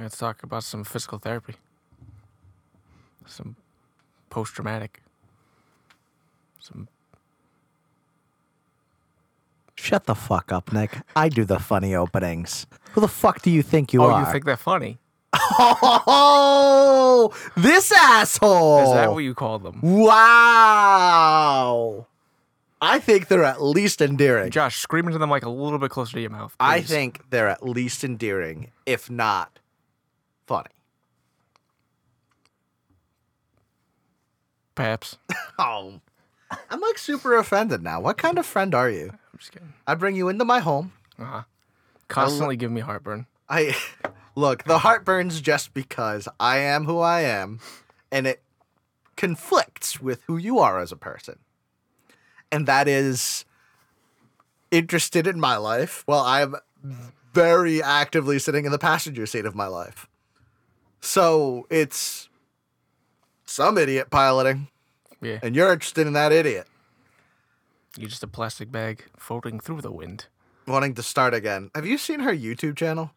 Let's talk about some physical therapy. Some post traumatic. Some Shut the fuck up, Nick. I do the funny openings. Who the fuck do you think you Oh, are? you think they're funny? oh, this asshole. Is that what you call them? Wow. I think they're at least endearing. Josh, scream into them like a little bit closer to your mouth. I think they're at least endearing, if not funny. Perhaps. Oh. I'm like super offended now. What kind of friend are you? I'm just kidding. I bring you into my home. Uh-huh. Constantly give me heartburn. I look, the heartburn's just because I am who I am, and it conflicts with who you are as a person. And that is interested in my life while I'm very actively sitting in the passenger seat of my life. So it's some idiot piloting, Yeah. and you're interested in that idiot You're just a plastic bag floating through the wind. wanting to start again. Have you seen her YouTube channel?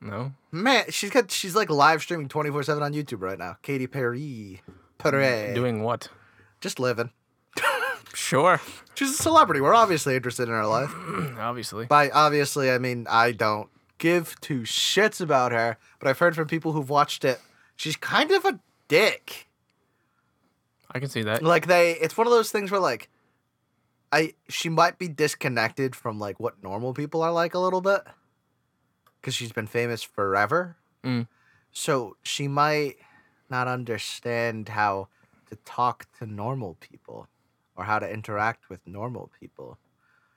No? Man, she's got she's like live streaming 24/7 on YouTube right now. Katy Perry. Perry. Doing what? just living. Sure. She's a celebrity. We're obviously interested in her life. Obviously. By obviously, I mean I don't give two shits about her, but I've heard from people who've watched it. She's kind of a dick. I can see that. Like they it's one of those things where like I she might be disconnected from like what normal people are like a little bit cuz she's been famous forever. Mm. So she might not understand how to talk to normal people or how to interact with normal people.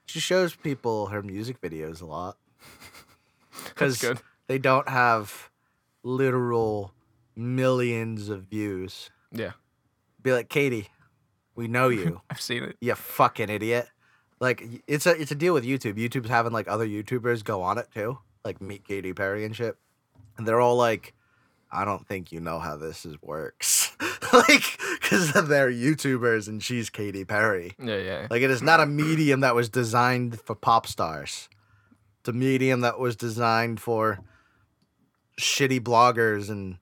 She shows people her music videos a lot. Cuz they don't have literal millions of views. Yeah. Be like, "Katie, we know you." I've seen it. you fucking idiot. Like it's a it's a deal with YouTube. YouTube's having like other YouTubers go on it too, like meet Katy Perry and shit, and they're all like, "I don't think you know how this is works," like because they're YouTubers and she's Katy Perry. Yeah, yeah. Like it is not a medium that was designed for pop stars. A medium that was designed for shitty bloggers and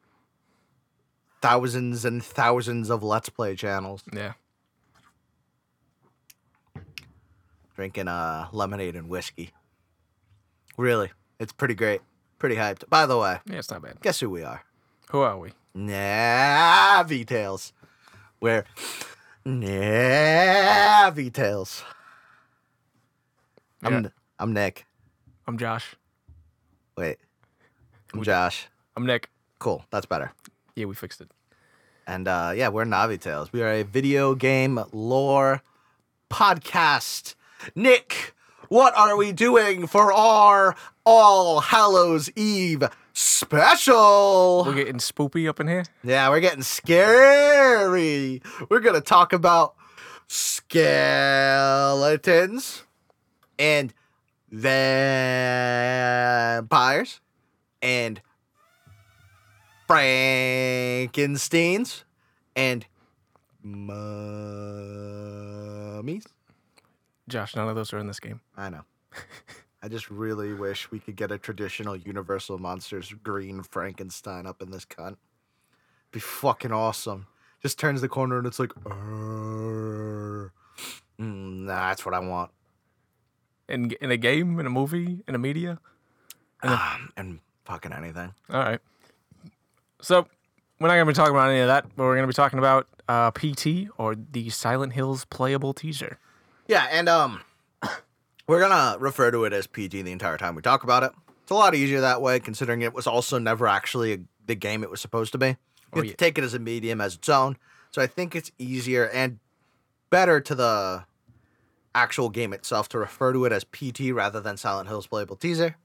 thousands and thousands of let's play channels. Yeah. drinking uh lemonade and whiskey. Really, it's pretty great, pretty hyped. By the way, Yeah, it's not bad. guess who we are? Who are we? Navi Tales. We're Navi Tales. I'm Yeah. I'm Nick. I'm Josh. Wait, I'm Josh. I'm Nick. Cool, that's better. Yeah, we fixed it. And uh, yeah, we're Navi Tales. We are a video game lore podcast. Nick, what are we doing for our All Hallows Eve special? We're getting spoopy up in here. Yeah, we're getting scary. We're going to talk about skeletons and vampires and Frankensteins and mummies. Josh, none of those are in this game. I know. I just really wish we could get a traditional Universal Monsters green Frankenstein up in this cunt. Be fucking awesome. Just turns the corner and it's like. Mm, nah, that's what I want. In in a game, in a movie, in a media. Um, and fucking anything. All right. So we're not gonna be talking about any of that, but we're gonna be talking about uh, PT or the Silent Hills playable teaser. Yeah, and um, we're gonna refer to it as PT the entire time we talk about it. It's a lot easier that way, considering it was also never actually a, the game it was supposed to be. You Oh, yeah. take it as a medium as its own. So I think it's easier and better to the actual game itself to refer to it as PT rather than Silent Hills playable teaser.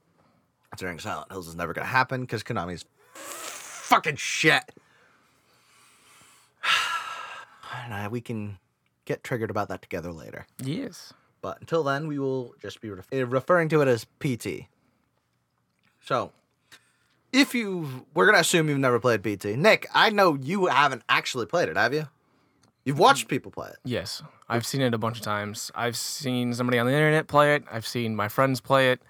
Considering Silent Hills is never gonna happen because Konami's fucking shit. And uh, we can get triggered about that together later. Yes. But until then, we will just be eh, referring to it as PT. So, if you, we're gonna assume you've never played PT. Nick, I know you haven't actually played it, have you? You've watched people play it. Yes. I've seen it a bunch of times. I've seen somebody on the internet play it. I've seen my friends play it.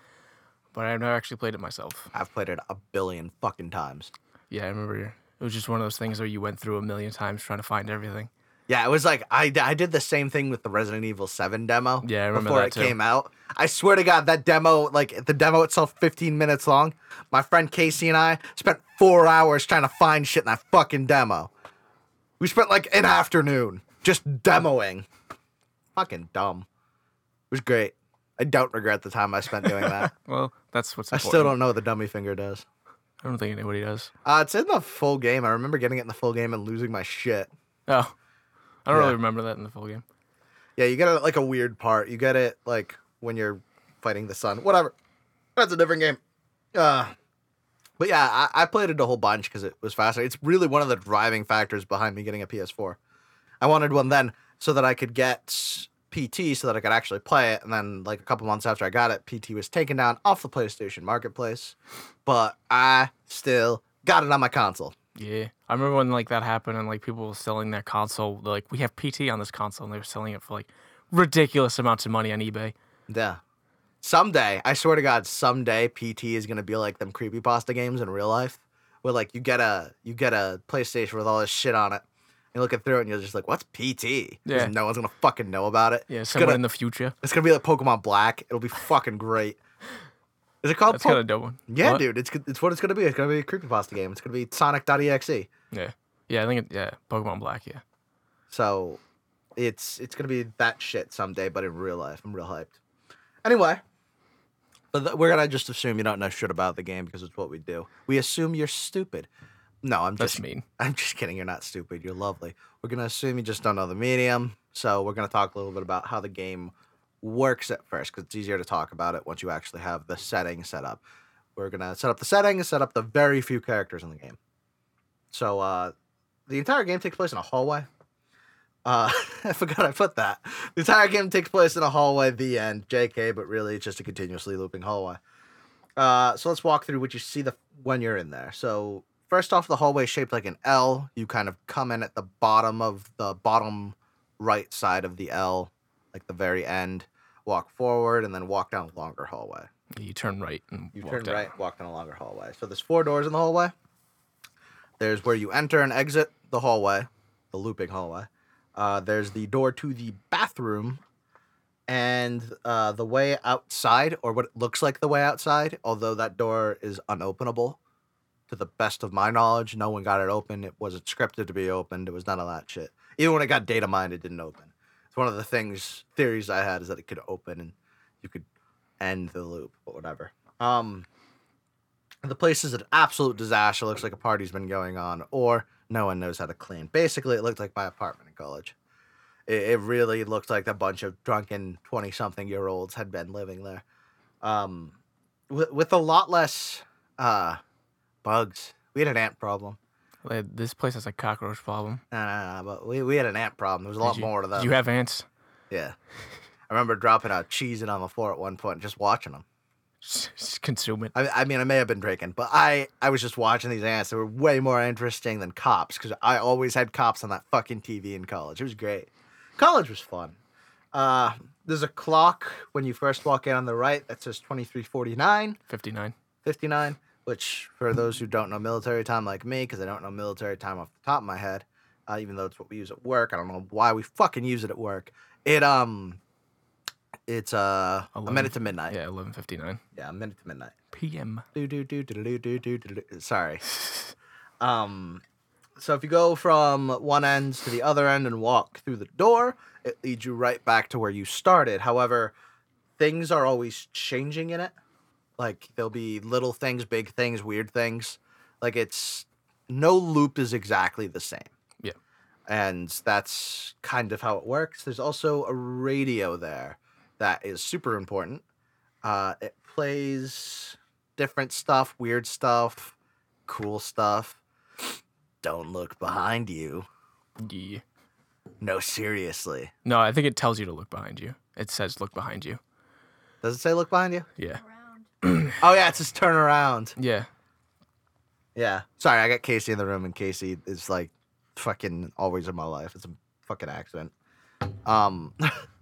but I've never actually played it myself. I've played it a billion fucking times. Yeah, I remember it was just one of those things where you went through a million times trying to find everything. Yeah, it was like I, I did the same thing with the Resident Evil 7 demo. Yeah, I remember before that it too. came out. I swear to God, that demo, like the demo itself, 15 minutes long. My friend Casey and I spent four hours trying to find shit in that fucking demo. We spent like an afternoon just demoing. Fucking dumb. It was great. I don't regret the time I spent doing that. Well, that's what's I still don't know what the dummy finger does. I don't think anybody does. Uh, it's in the full game. I remember getting it in the full game and losing my shit. Oh, I don't Yeah. really remember that in the full game. Yeah, you get it like a weird part. You get it like when you're fighting the sun. Whatever. That's a different game. Uh, but yeah, I, I played it a whole bunch because it was fascinating. It's really one of the driving factors behind me getting a PS4. I wanted one then so that I could get PT so that I could actually play it. And then, like a couple months after I got it, PT was taken down off the PlayStation Marketplace. But I still got it on my console. Yeah, I remember when like that happened and like people were selling their console. They're like, we have PT on this console, and they were selling it for like ridiculous amounts of money on eBay. Yeah. Someday, I swear to God, someday PT is gonna be like them creepypasta games in real life, where like you get a you get a PlayStation with all this shit on it. You're looking through it and you're just like, "What's PT? Yeah. no one's gonna fucking know about it. Yeah, it's someone gonna in the future. it's gonna be like Pokemon Black. It'll be fucking great. Is it called? That's Po- kind of dope. One. yeah, What? dude. It's it's what it's gonna be. It's gonna be a creepypasta game. It's gonna be Sonic.exe. Yeah, yeah. I think it, yeah, Pokemon Black. Yeah. So it's it's gonna be that shit someday, but in real life, I'm real hyped. Anyway, but th- we're gonna just assume you don't know shit about the game because it's what we do. We assume you're stupid. No, I'm That's just mean. I'm just kidding. You're not stupid. You're lovely. We're gonna assume you just don't know the medium. So we're gonna talk a little bit about how the game works at first because it's easier to talk about it once you actually have the setting set up. We're gonna set up the settings, set up the very few characters in the game. So uh, the entire game takes place in a hallway. Uh, I forgot I put that. The entire game takes place in a hallway. The end. JK, but really it's just a continuously looping hallway. Uh, so let's walk through what you see the when you're in there. So first off, the hallway is shaped like an L. You kind of come in at the bottom of the bottom right side of the L, like the very end. Walk forward and then walk down a longer hallway. You turn right and You walk turn down. right, walk down a longer hallway. So there's four doors in the hallway. There's where you enter and exit the hallway, the looping hallway. Uh, there's the door to the bathroom, and uh, the way outside, or what it looks like the way outside. Although that door is unopenable, to the best of my knowledge, no one got it open. It wasn't scripted to be opened. It was none of that shit. Even when it got data mined, it didn't open. It's one of the things theories I had is that it could open and you could end the loop, but whatever. Um, the place is an absolute disaster. Looks like a party's been going on, or no one knows how to clean. Basically, it looked like my apartment in college. It, it really looked like a bunch of drunken twenty-something-year-olds had been living there, um, with, with a lot less uh, bugs. We had an ant problem. This place has a cockroach problem. No, no, no, but we, we had an ant problem. There was a lot you, more to them. you have ants? yeah. I remember dropping a cheese in on the floor at one point and just watching them. Just, consume it. I, I mean, I may have been drinking, but I, I was just watching these ants. They were way more interesting than cops because I always had cops on that fucking TV in college. It was great. College was fun. Uh, there's a clock when you first walk in on the right that says 2349, 59. 59, which for those who don't know military time like me, because I don't know military time off the top of my head, uh, even though it's what we use at work, I don't know why we fucking use it at work. It, um, it's uh, 11, a minute to midnight. Yeah, eleven fifty nine. Yeah, a minute to midnight. PM. Do do do do do do do do. Sorry. um, so if you go from one end to the other end and walk through the door, it leads you right back to where you started. However, things are always changing in it. Like there'll be little things, big things, weird things. Like it's no loop is exactly the same. Yeah. And that's kind of how it works. There's also a radio there that is super important. Uh, it plays different stuff, weird stuff, cool stuff. Don't look behind you. Yeah. No, seriously. No, I think it tells you to look behind you. It says look behind you. Does it say look behind you? Yeah. Oh yeah, it's just turn around. Yeah. Yeah. Sorry, I got Casey in the room, and Casey is like fucking always in my life. It's a fucking accident. Um.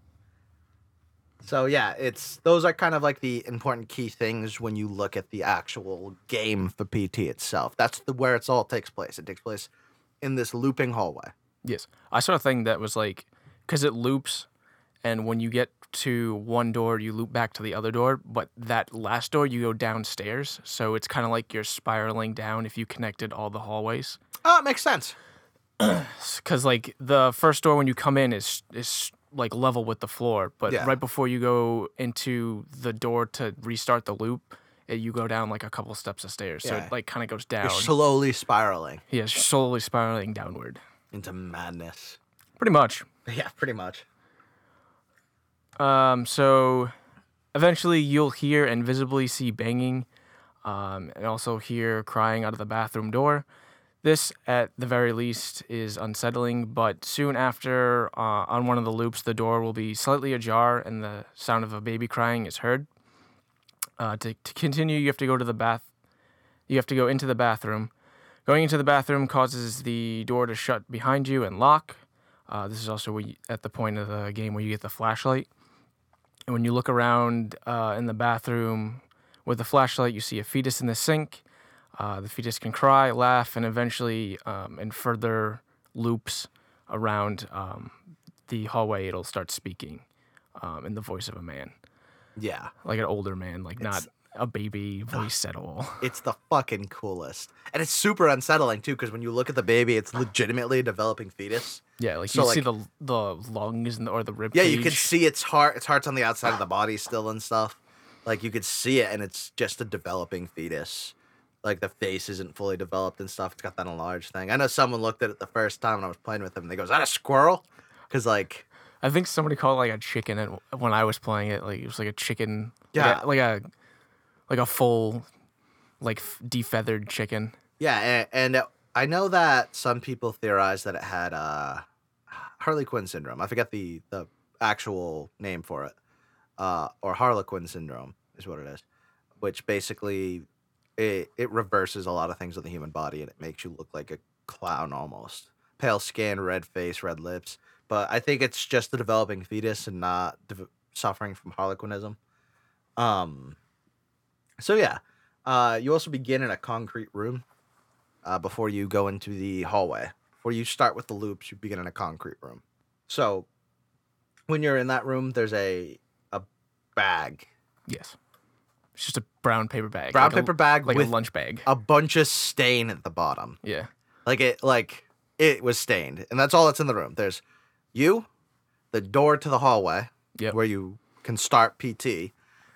So yeah, it's those are kind of like the important key things when you look at the actual game for PT itself. That's the where it's all takes place. It takes place in this looping hallway. Yes. I saw a thing that was like, because it loops, and when you get to one door, you loop back to the other door, but that last door, you go downstairs. So it's kind of like you're spiraling down if you connected all the hallways. Oh, it makes sense. Because, like, the first door when you come in is, is like level with the floor, but Yeah. right before you go into the door to restart the loop, it, you go down like a couple steps of stairs. So it, like, kind of goes down. You're slowly spiraling yeah, slowly spiraling downward. into madness. Pretty much. Yeah, pretty much. Um, so eventually you'll hear and visibly see banging, um, and also hear crying out of the bathroom door. This, at the very least, is unsettling, but soon after, uh, on one of the loops, the door will be slightly ajar and the sound of a baby crying is heard. Uh, to, to continue, you have to go to the bath. You have to go into the bathroom. Going into the bathroom causes the door to shut behind you and lock. Uh, this is also you, at the point of the game where you get the flashlight. And when you look around uh, in the bathroom with the flashlight, you see a fetus in the sink. Uh, the fetus can cry, laugh, and eventually, um, in further loops around um, the hallway, it'll start speaking um, in the voice of a man, Yeah. like an older man, like not a baby voice at all. It's the fucking coolest. And it's super unsettling too, because when you look at the baby, it's legitimately a developing fetus. Yeah, like So, you see the the lungs and the, or the rib. Yeah, you can see its heart. Its heart's on the outside of the body still and stuff. Like you could see it, and it's just a developing fetus. Like the face isn't fully developed and stuff. It's got that enlarged thing. I know someone looked at it the first time when I was playing with him. and They go, "Is that a squirrel?" Because like, I think somebody called it like a chicken and when I was playing it. Like it was like a chicken. Yeah. Like a like a, like a full, like defeathered chicken. yeah, and, and I know that some people theorize that it had uh, Harley Quinn syndrome. I forget the the actual name for it, uh, or Harlequin syndrome is what it is, which basically it it reverses a lot of things with the human body and it makes you look like a clown almost. Pale skin, red face, red lips. But I think it's just the developing fetus and not dev- suffering from harlequinism. Um. So yeah, uh, you also begin in a concrete room uh, before you go into the hallway. Before you start with the loops, you begin in a concrete room. So when you're in that room, there's a a bag, Yes. It's just a brown paper bag. brown like a- paper bag like with a lunch bag. a bunch of stain at the bottom. yeah. Like it, like it was stained, and that's all that's in the room. There's you, the door to the hallway, Yep. where you can start PT,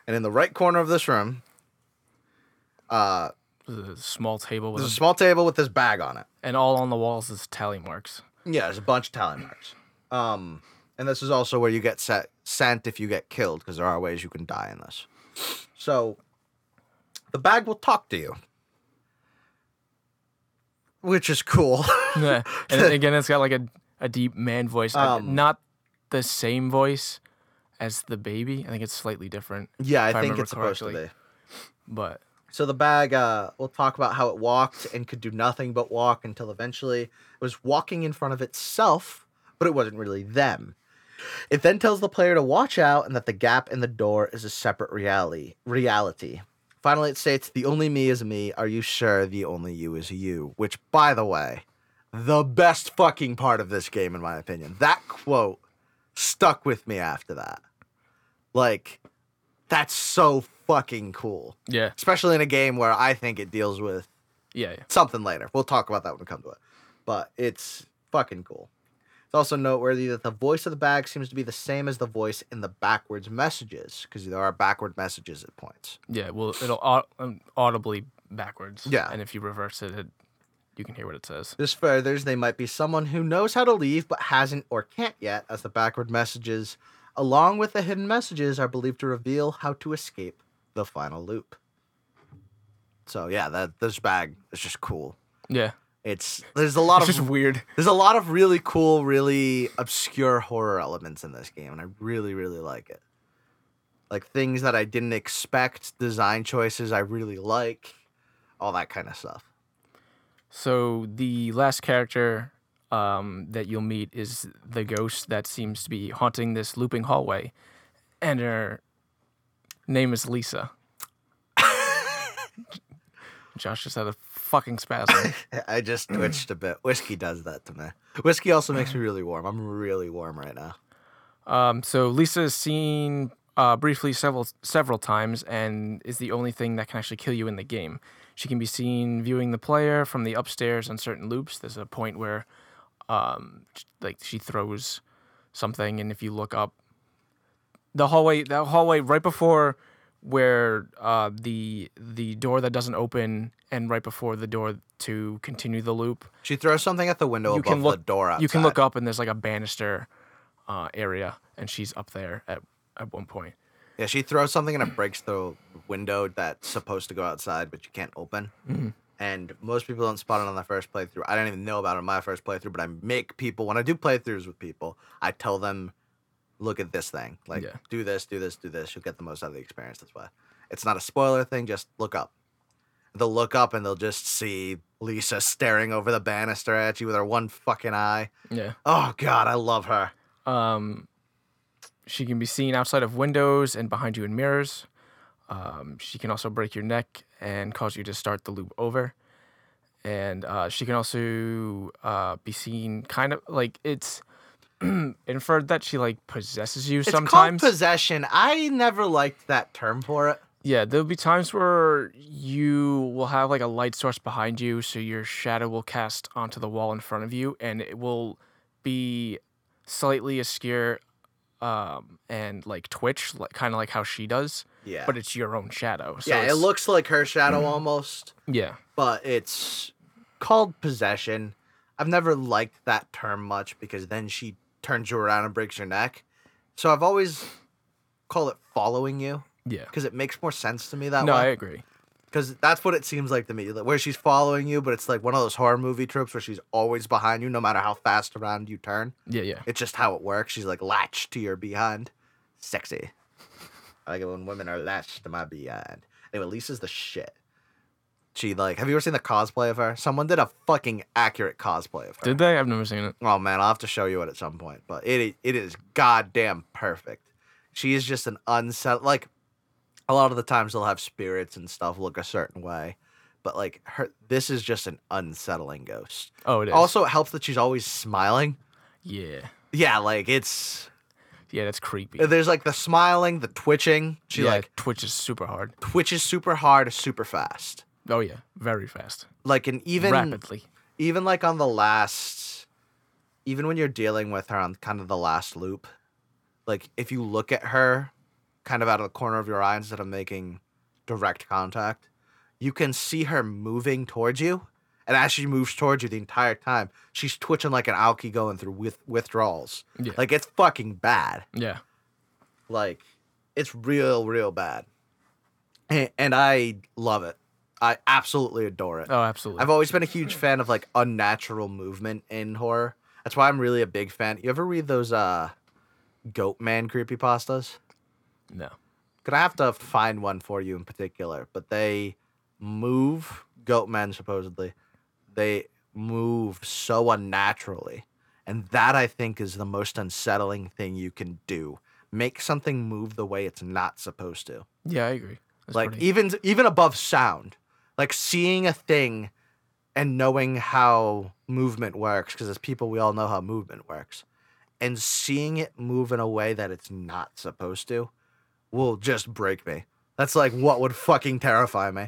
and in the right corner of this room, uh, There's a small table with there's a a, small table with this bag on it. and all on the walls is tally marks. Yeah, there's a bunch of tally marks. Um, and this is also where you get set, sent if you get killed, because there are ways you can die in this. So, the bag will talk to you, which is cool. yeah. And again, it's got like a, a deep man voice. Um, Not the same voice as the baby. I think it's slightly different. yeah, I think it's supposed to correctly. be. But So the bag, uh, we'll talk about how it walked and could do nothing but walk until eventually it was walking in front of itself, but it wasn't really them. It then tells the player to watch out and that the gap in the door is a separate reality. Reality. Finally, it states, "The only me is me. Are you sure the only you is you?" Which, by the way, the best fucking part of this game, in my opinion. That quote stuck with me after that. Like, that's so fucking cool yeah, especially in a game where I think it deals with yeah, yeah. something later. We'll talk about that when we come to it. But it's fucking cool. It's also noteworthy that the voice of the bag seems to be the same as the voice in the backwards messages, because there are backward messages at points. Yeah, well, it'll um, audibly backwards. Yeah. and if you reverse it, it, you can hear what it says. This furthers they might be someone who knows how to leave but hasn't or can't yet, as the backward messages, along with the hidden messages, are believed to reveal how to escape the final loop. So yeah, that this bag is just cool. Yeah, It's there's a lot it's of just weird. There's a lot of really cool, really obscure horror elements in this game, and I really, really like it. Like things that I didn't expect, design choices I really like, all that kind of stuff. So the last character um, that you'll meet is the ghost that seems to be haunting this looping hallway, and her name is Lisa. Josh just had a fucking spasm. I just twitched a bit. Whiskey does that to me. Whiskey also makes me really warm. I'm really warm right now. Um, so Lisa is seen uh, briefly several several times and is the only thing that can actually kill you in the game. She can be seen viewing the player from the upstairs on certain loops. There's a point where, um, like she throws something, and if you look up, the hallway, that hallway right before where uh, the the door that doesn't open, and right before the door to continue the loop, She throws something at the window you above can look the door outside. you can look up and there's like a banister uh, area and she's up there at, at one point Yeah, she throws something and it breaks the window that's supposed to go outside, but you can't open. Mm-hmm. And most people don't spot it on their first playthrough. I didn't even know about it on my first playthrough, but I make people when I do playthroughs with people, I tell them, look at this thing. Like Yeah. do this, do this, do this. You'll get the most out of the experience this way. It's not a spoiler thing, just look up. They'll look up and they'll just see Lisa staring over the banister at you with her one fucking eye. yeah Oh god, I love her. um, she can be seen outside of windows and behind you in mirrors um, she can also break your neck and cause you to start the loop over and uh, she can also uh, be seen kind of like it's inferred that she like possesses you It's sometimes called possession. I never liked that term for it. Yeah, there'll be times where you will have like a light source behind you, so your shadow will cast onto the wall in front of you, and it will be slightly askew um, and like twitch, like kind of like how she does, Yeah. but it's your own shadow. So yeah, it looks like her shadow almost, Yeah, but it's called possession. I've never liked that term much because then she turns you around and breaks your neck. So I've always called it following you yeah. because it makes more sense to me that way. No, I agree. Because that's what it seems like to me, like, where she's following you, but it's like one of those horror movie tropes where she's always behind you, no matter how fast around you turn. Yeah, yeah. It's just how it works. She's like latched to your behind. Sexy. I like it when women are latched to my behind. Anyway, Lisa's the shit. She like, have you ever seen the cosplay of her? Someone did a fucking accurate cosplay of her. Did they? I've never seen it. Oh man, I'll have to show you it at some point. But it it is goddamn perfect. She is just an unsettled like a lot of the times they'll have spirits and stuff look a certain way. But like her this is just an unsettling ghost. Oh, it is. Also it helps that she's always smiling. yeah, Yeah, like it's yeah. That's creepy. there's like the smiling, the twitching. She yeah, like twitches super hard. twitches super hard, super fast. Oh yeah, very fast, Like and even rapidly. even like on the last even when you're dealing with her on kind of the last loop like if you look at her kind of out of the corner of your eye instead of making direct contact you can see her moving towards you. And as she moves towards you the entire time she's twitching like an alky going through with withdrawals. Yeah. like it's fucking bad. Yeah, like it's real real bad. And, and i love it i absolutely adore it oh, absolutely. I've always been a huge fan of like unnatural movement in horror. That's why I'm really a big fan. You ever read those uh Goat Man creepypastas? no. Could I have to find one for you in particular, but they move goat men supposedly. They move so unnaturally. And that I think is the most unsettling thing you can do. Make something move the way it's not supposed to Yeah, I agree. That's like pretty- even even above sound like seeing a thing and knowing how movement works because as people we all know how movement works and seeing it move in a way that it's not supposed to will just break me that's like what would fucking terrify me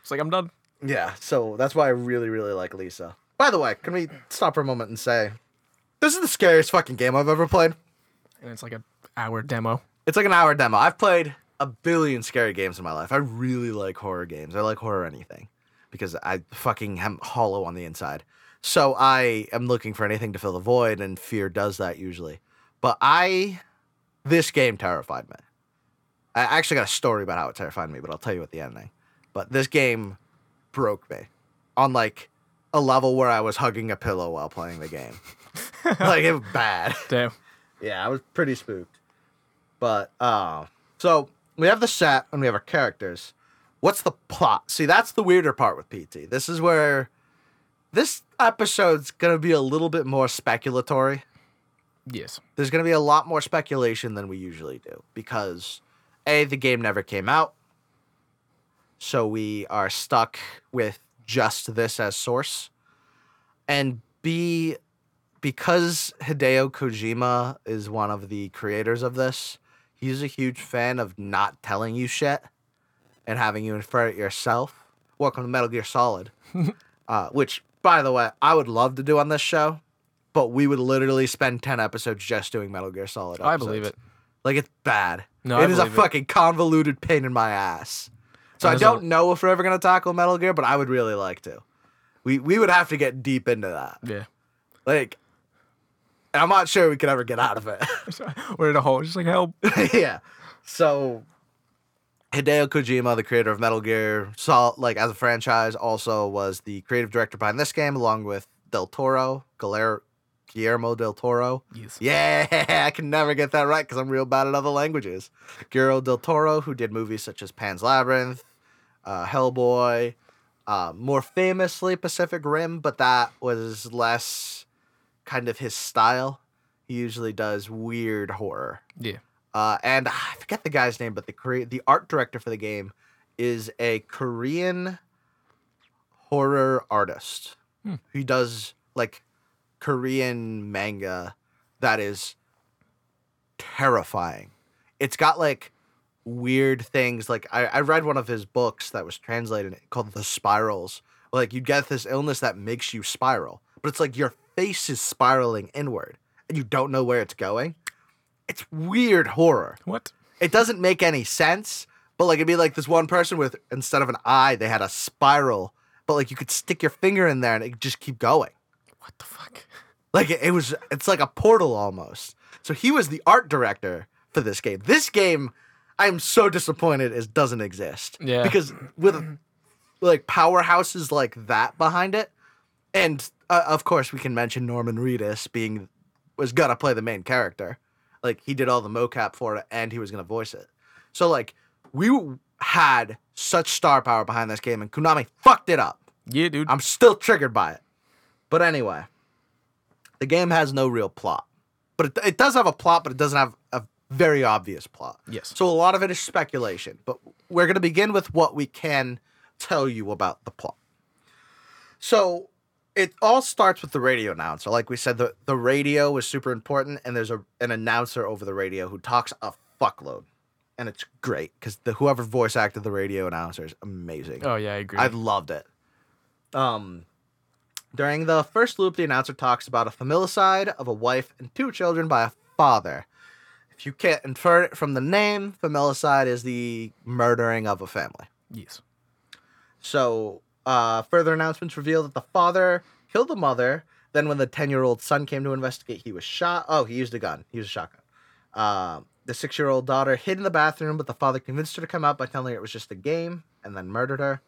it's like I'm done. yeah so that's why i really really like lisa by the way can we stop for a moment and say this is the scariest fucking game i've ever played And it's like an hour demo. It's like an hour demo. I've played a billion scary games in my life. I really like horror games. I like horror anything because I fucking am hollow on the inside. So I am looking for anything to fill the void, and fear does that usually. But I, this game terrified me. I actually got a story about how it terrified me, but I'll tell you at the ending. But this game broke me on like a level where I was hugging a pillow while playing the game. like it was bad. Damn. Yeah, I was pretty spooked. But uh so we have the set and we have our characters. What's the plot? See, that's the weirder part with PT. This is where this episode's gonna be a little bit more speculatory. Yes. there's going to be a lot more speculation than we usually do because a the game never came out so we are stuck with just this as source and b because hideo kojima is one of the creators of this he's a huge fan of not telling you shit and having you infer it yourself welcome to metal gear solid uh, which by the way i would love to do on this show but we would literally spend 10 episodes just doing Metal Gear Solid. I believe it. Like it's bad. No, I it is a it. fucking convoluted pain in my ass. So I don't know if we're ever gonna tackle Metal Gear, but I would really like to. We we would have to get deep into that. Yeah. Like and I'm not sure we could ever get out of it. We're in a hole. Just like help. yeah. So Hideo Kojima, the creator of Metal Gear, saw like as a franchise, also was the creative director behind this game, along with Del Toro, Galer- Guillermo Del Toro. Yes. Yeah, I can never get that right because I'm real bad at other languages. Guillermo del Toro, who did movies such as Pan's Labyrinth, uh, Hellboy, uh, more famously Pacific Rim, but that was less kind of his style. He usually does weird horror. Yeah. Uh, and I forget the guy's name, but the Kore- the art director for the game is a Korean horror artist. Hmm. He does like Korean manga that is terrifying. It's got like weird things. Like I, I read one of his books that was translated called The Spirals. Like you get this illness that makes you spiral, but it's like your face is spiraling inward and you don't know where it's going. It's weird horror. What? It doesn't make any sense, but like it'd be like this one person with instead of an eye, they had a spiral, but like you could stick your finger in there and it just keep going. What the fuck? Like it, it was it's like a portal almost. So he was the art director for this game. This game I am so disappointed it doesn't exist. Yeah. Because with like powerhouses like that behind it, and uh, of course we can mention Norman Reedus being was gonna play the main character. Like he did all the mocap for it and he was gonna voice it. So like we had such star power behind this game and Konami fucked it up. Yeah, dude. I'm still triggered by it. But anyway, the game has no real plot. But it, it does have a plot, but it doesn't have a very obvious plot. Yes. So a lot of it is speculation. But we're going to begin with what we can tell you about the plot. So it all starts with the radio announcer. Like we said, the, the radio is super important, and there's a, an announcer over the radio who talks a fuckload. And it's great because the whoever voice acted the radio announcer is amazing. oh yeah, I agree. I loved it. Um, during the first loop, the announcer talks about a familicide of a wife and two children by a father. If you can't infer it from the name, familicide is the murdering of a family. yes. So, uh, further announcements reveal that the father killed the mother. Then, when the 10 year old son came to investigate, he was shot. Oh, he used a gun. He used a shotgun. Um, the six year old daughter hid in the bathroom, but the father convinced her to come out by telling her it was just a game and then murdered her.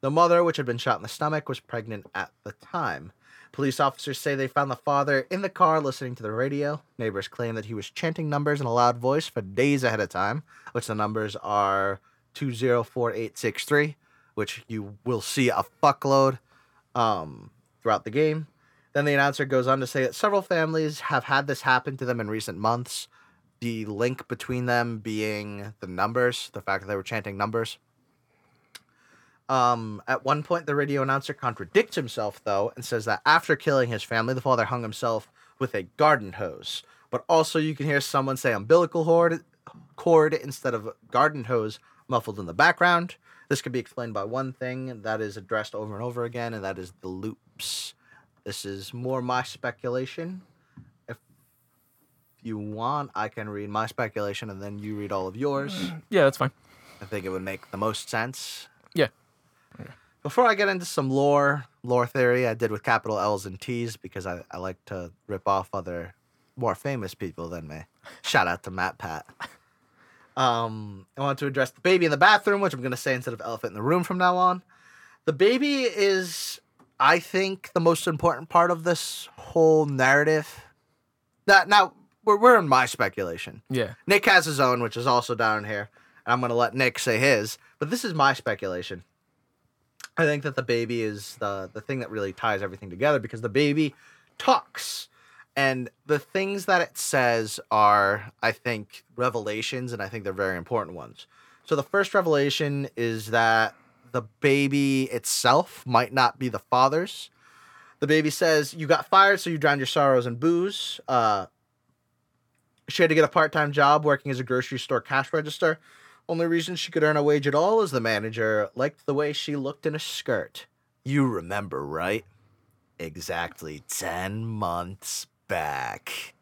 The mother, which had been shot in the stomach, was pregnant at the time. Police officers say they found the father in the car listening to the radio. Neighbors claim that he was chanting numbers in a loud voice for days ahead of time, which the numbers are 204863, which you will see a fuckload um, throughout the game. Then the announcer goes on to say that several families have had this happen to them in recent months. The link between them being the numbers, the fact that they were chanting numbers. Um, at one point, the radio announcer contradicts himself, though, and says that after killing his family, the father hung himself with a garden hose. But also, you can hear someone say umbilical cord, cord instead of garden hose muffled in the background. This could be explained by one thing that is addressed over and over again, and that is the loops. This is more my speculation. If you want, I can read my speculation and then you read all of yours. Mm, yeah, that's fine. I think it would make the most sense. Yeah. Before I get into some lore, lore theory I did with capital L's and T's because I, I like to rip off other more famous people than me. Shout out to Matt Pat. Um, I want to address the baby in the bathroom, which I'm going to say instead of elephant in the room from now on. The baby is, I think, the most important part of this whole narrative. That now we're we're in my speculation. Yeah. Nick has his own, which is also down here. And I'm going to let Nick say his, but this is my speculation. I think that the baby is the the thing that really ties everything together because the baby talks And the things that it says are, I think, revelations, and I think they're very important ones. So the first revelation is that the baby itself might not be the father's. The baby says, You got fired, so you drowned your sorrows in booze. Uh, she had to get a part time job working as a grocery store cash register. Only reason she could earn a wage at all is the manager liked the way she looked in a skirt. You remember, right? Exactly 10 months back.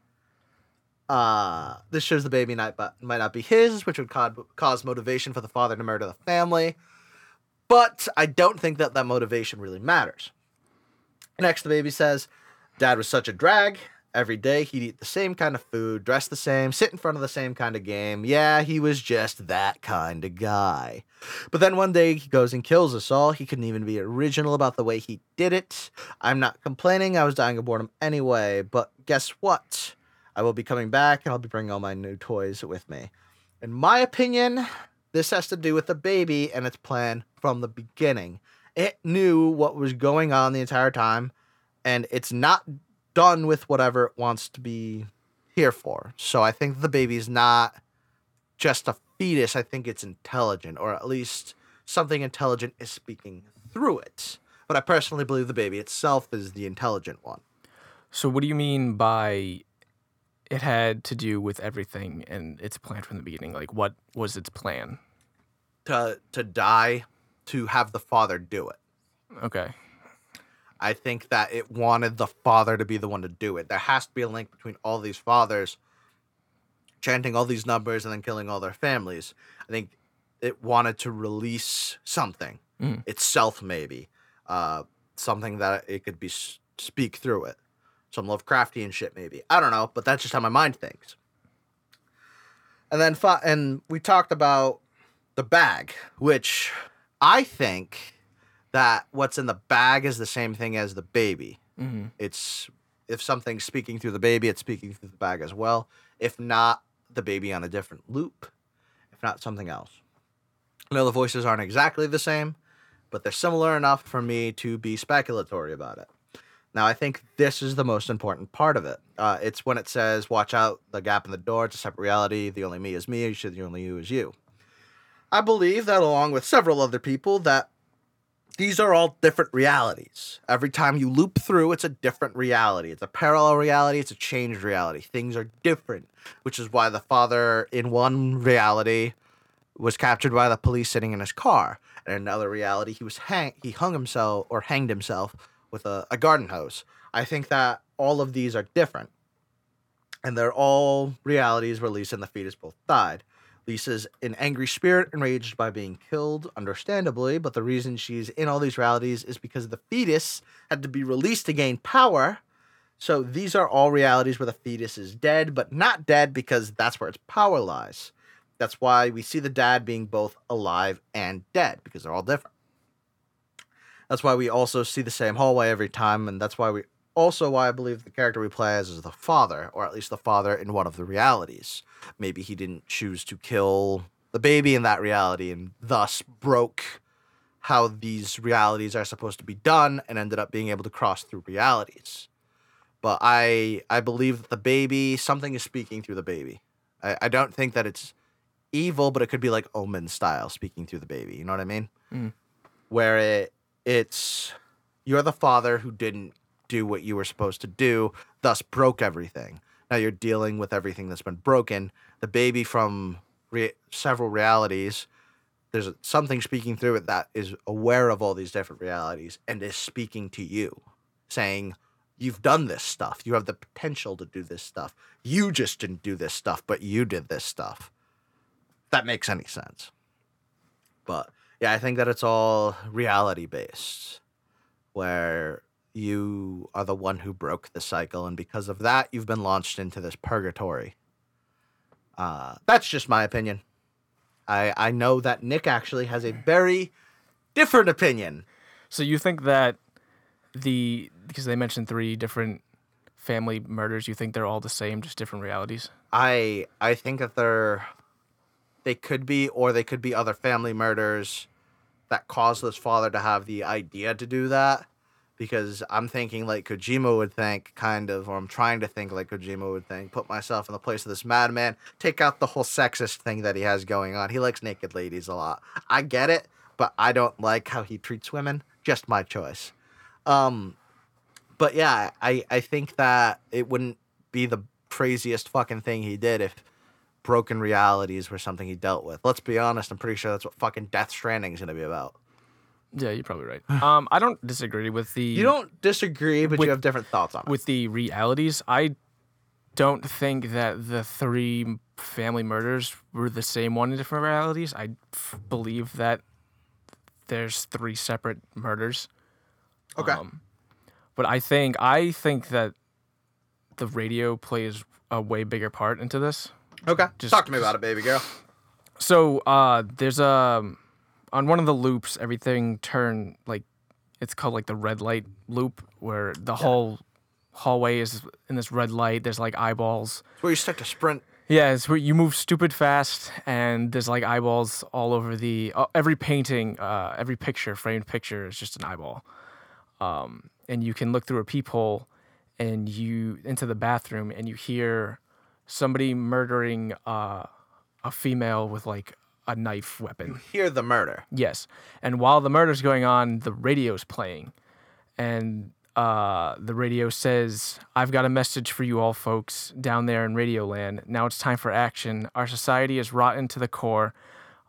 Uh, this shows the baby might, might not be his, which would cause motivation for the father to murder the family. But I don't think that that motivation really matters. Next, the baby says, Dad was such a drag. Every day he'd eat the same kind of food, dress the same, sit in front of the same kind of game. Yeah, he was just that kind of guy. But then one day he goes and kills us all. He couldn't even be original about the way he did it. I'm not complaining. I was dying of boredom anyway. But guess what? I will be coming back and I'll be bringing all my new toys with me. In my opinion, this has to do with the baby and its plan from the beginning. It knew what was going on the entire time, and it's not done with whatever it wants to be here for. So I think the baby's not just a fetus. I think it's intelligent, or at least something intelligent is speaking through it. But I personally believe the baby itself is the intelligent one. So, what do you mean by it had to do with everything and its plan from the beginning? Like, what was its plan? To to die, to have the father do it. Okay. I think that it wanted the father to be the one to do it. There has to be a link between all these fathers chanting all these numbers and then killing all their families. I think it wanted to release something mm. itself, maybe uh, something that it could be speak through it, some Lovecraftian shit, maybe. I don't know, but that's just how my mind thinks. And then, and we talked about the bag, which I think that what's in the bag is the same thing as the baby. Mm-hmm. It's if something's speaking through the baby, it's speaking through the bag as well. If not, the baby on a different loop. If not, something else. I know the voices aren't exactly the same, but they're similar enough for me to be speculatory about it. Now, I think this is the most important part of it. Uh, it's when it says, "Watch out, the gap in the door. It's a separate reality. The only me is me. Should the only you is you." I believe that, along with several other people, that these are all different realities. Every time you loop through, it's a different reality. It's a parallel reality, it's a changed reality. Things are different, which is why the father in one reality was captured by the police sitting in his car. And in another reality, he was hang he hung himself or hanged himself with a, a garden hose. I think that all of these are different. And they're all realities where and the fetus both died. Lisa's an angry spirit, enraged by being killed, understandably, but the reason she's in all these realities is because the fetus had to be released to gain power. So these are all realities where the fetus is dead, but not dead because that's where its power lies. That's why we see the dad being both alive and dead, because they're all different. That's why we also see the same hallway every time, and that's why we also why I believe the character we play as is the father, or at least the father in one of the realities. Maybe he didn't choose to kill the baby in that reality and thus broke how these realities are supposed to be done and ended up being able to cross through realities. But I I believe that the baby, something is speaking through the baby. I, I don't think that it's evil, but it could be like omen style speaking through the baby. You know what I mean? Mm. Where it it's you're the father who didn't do what you were supposed to do, thus broke everything. Now you're dealing with everything that's been broken. The baby from re- several realities, there's something speaking through it that is aware of all these different realities and is speaking to you, saying, You've done this stuff. You have the potential to do this stuff. You just didn't do this stuff, but you did this stuff. that makes any sense. But yeah, I think that it's all reality based, where you are the one who broke the cycle, and because of that, you've been launched into this purgatory. Uh, that's just my opinion. I I know that Nick actually has a very different opinion. So you think that the because they mentioned three different family murders, you think they're all the same, just different realities? I I think that they're they could be, or they could be other family murders that caused this father to have the idea to do that because I'm thinking like Kojima would think, kind of, or I'm trying to think like Kojima would think. Put myself in the place of this madman. Take out the whole sexist thing that he has going on. He likes naked ladies a lot. I get it, but I don't like how he treats women. Just my choice. Um, but yeah, I I think that it wouldn't be the craziest fucking thing he did if broken realities were something he dealt with. Let's be honest. I'm pretty sure that's what fucking Death Stranding is gonna be about. Yeah, you're probably right. Um, I don't disagree with the You don't disagree, but With- you have different thoughts on it. with the realities. I don't think that the three family murders were the same one in different realities. I f- believe that there's three separate murders. Okay. Um, but I think I think that the radio plays a way bigger part into this. okay. just- Talk to me about it, baby girl. So uh, there's a on one of the loops, everything turn like it's called like the red light loop, where the whole hallway is in this red light. There's like eyeballs. It's where you start to sprint. Yeah, it's where you move stupid fast, and there's like eyeballs all over the uh, every painting, uh, every picture, framed picture is just an eyeball. Um, and you can look through a peephole, and you into the bathroom, and you hear somebody murdering uh, a female with like a knife weapon. You Hear the murder. Yes. And while the murder's going on, the radio's playing. And uh, the radio says, I've got a message for you all folks down there in Radio Land. Now it's time for action. Our society is rotten to the core.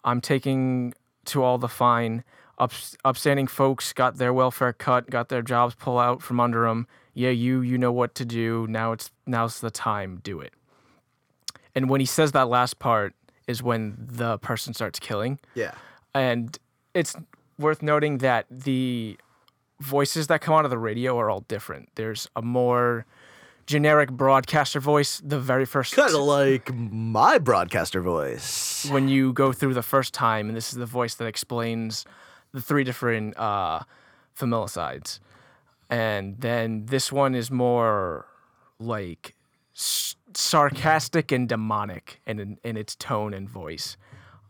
I'm taking to all the fine. Ups- upstanding folks got their welfare cut, got their jobs pulled out from under them. Yeah, you, you know what to do. Now it's now's the time. Do it. And when he says that last part is when the person starts killing Yeah. and it's worth noting that the voices that come out of the radio are all different. There's a more generic broadcaster voice. The very first Kind of like my broadcaster voice. when you go through the first time, and this is the voice that explains the three different uh, familicides, and then this one is more like s- sarcastic and demonic in, in in its tone and voice.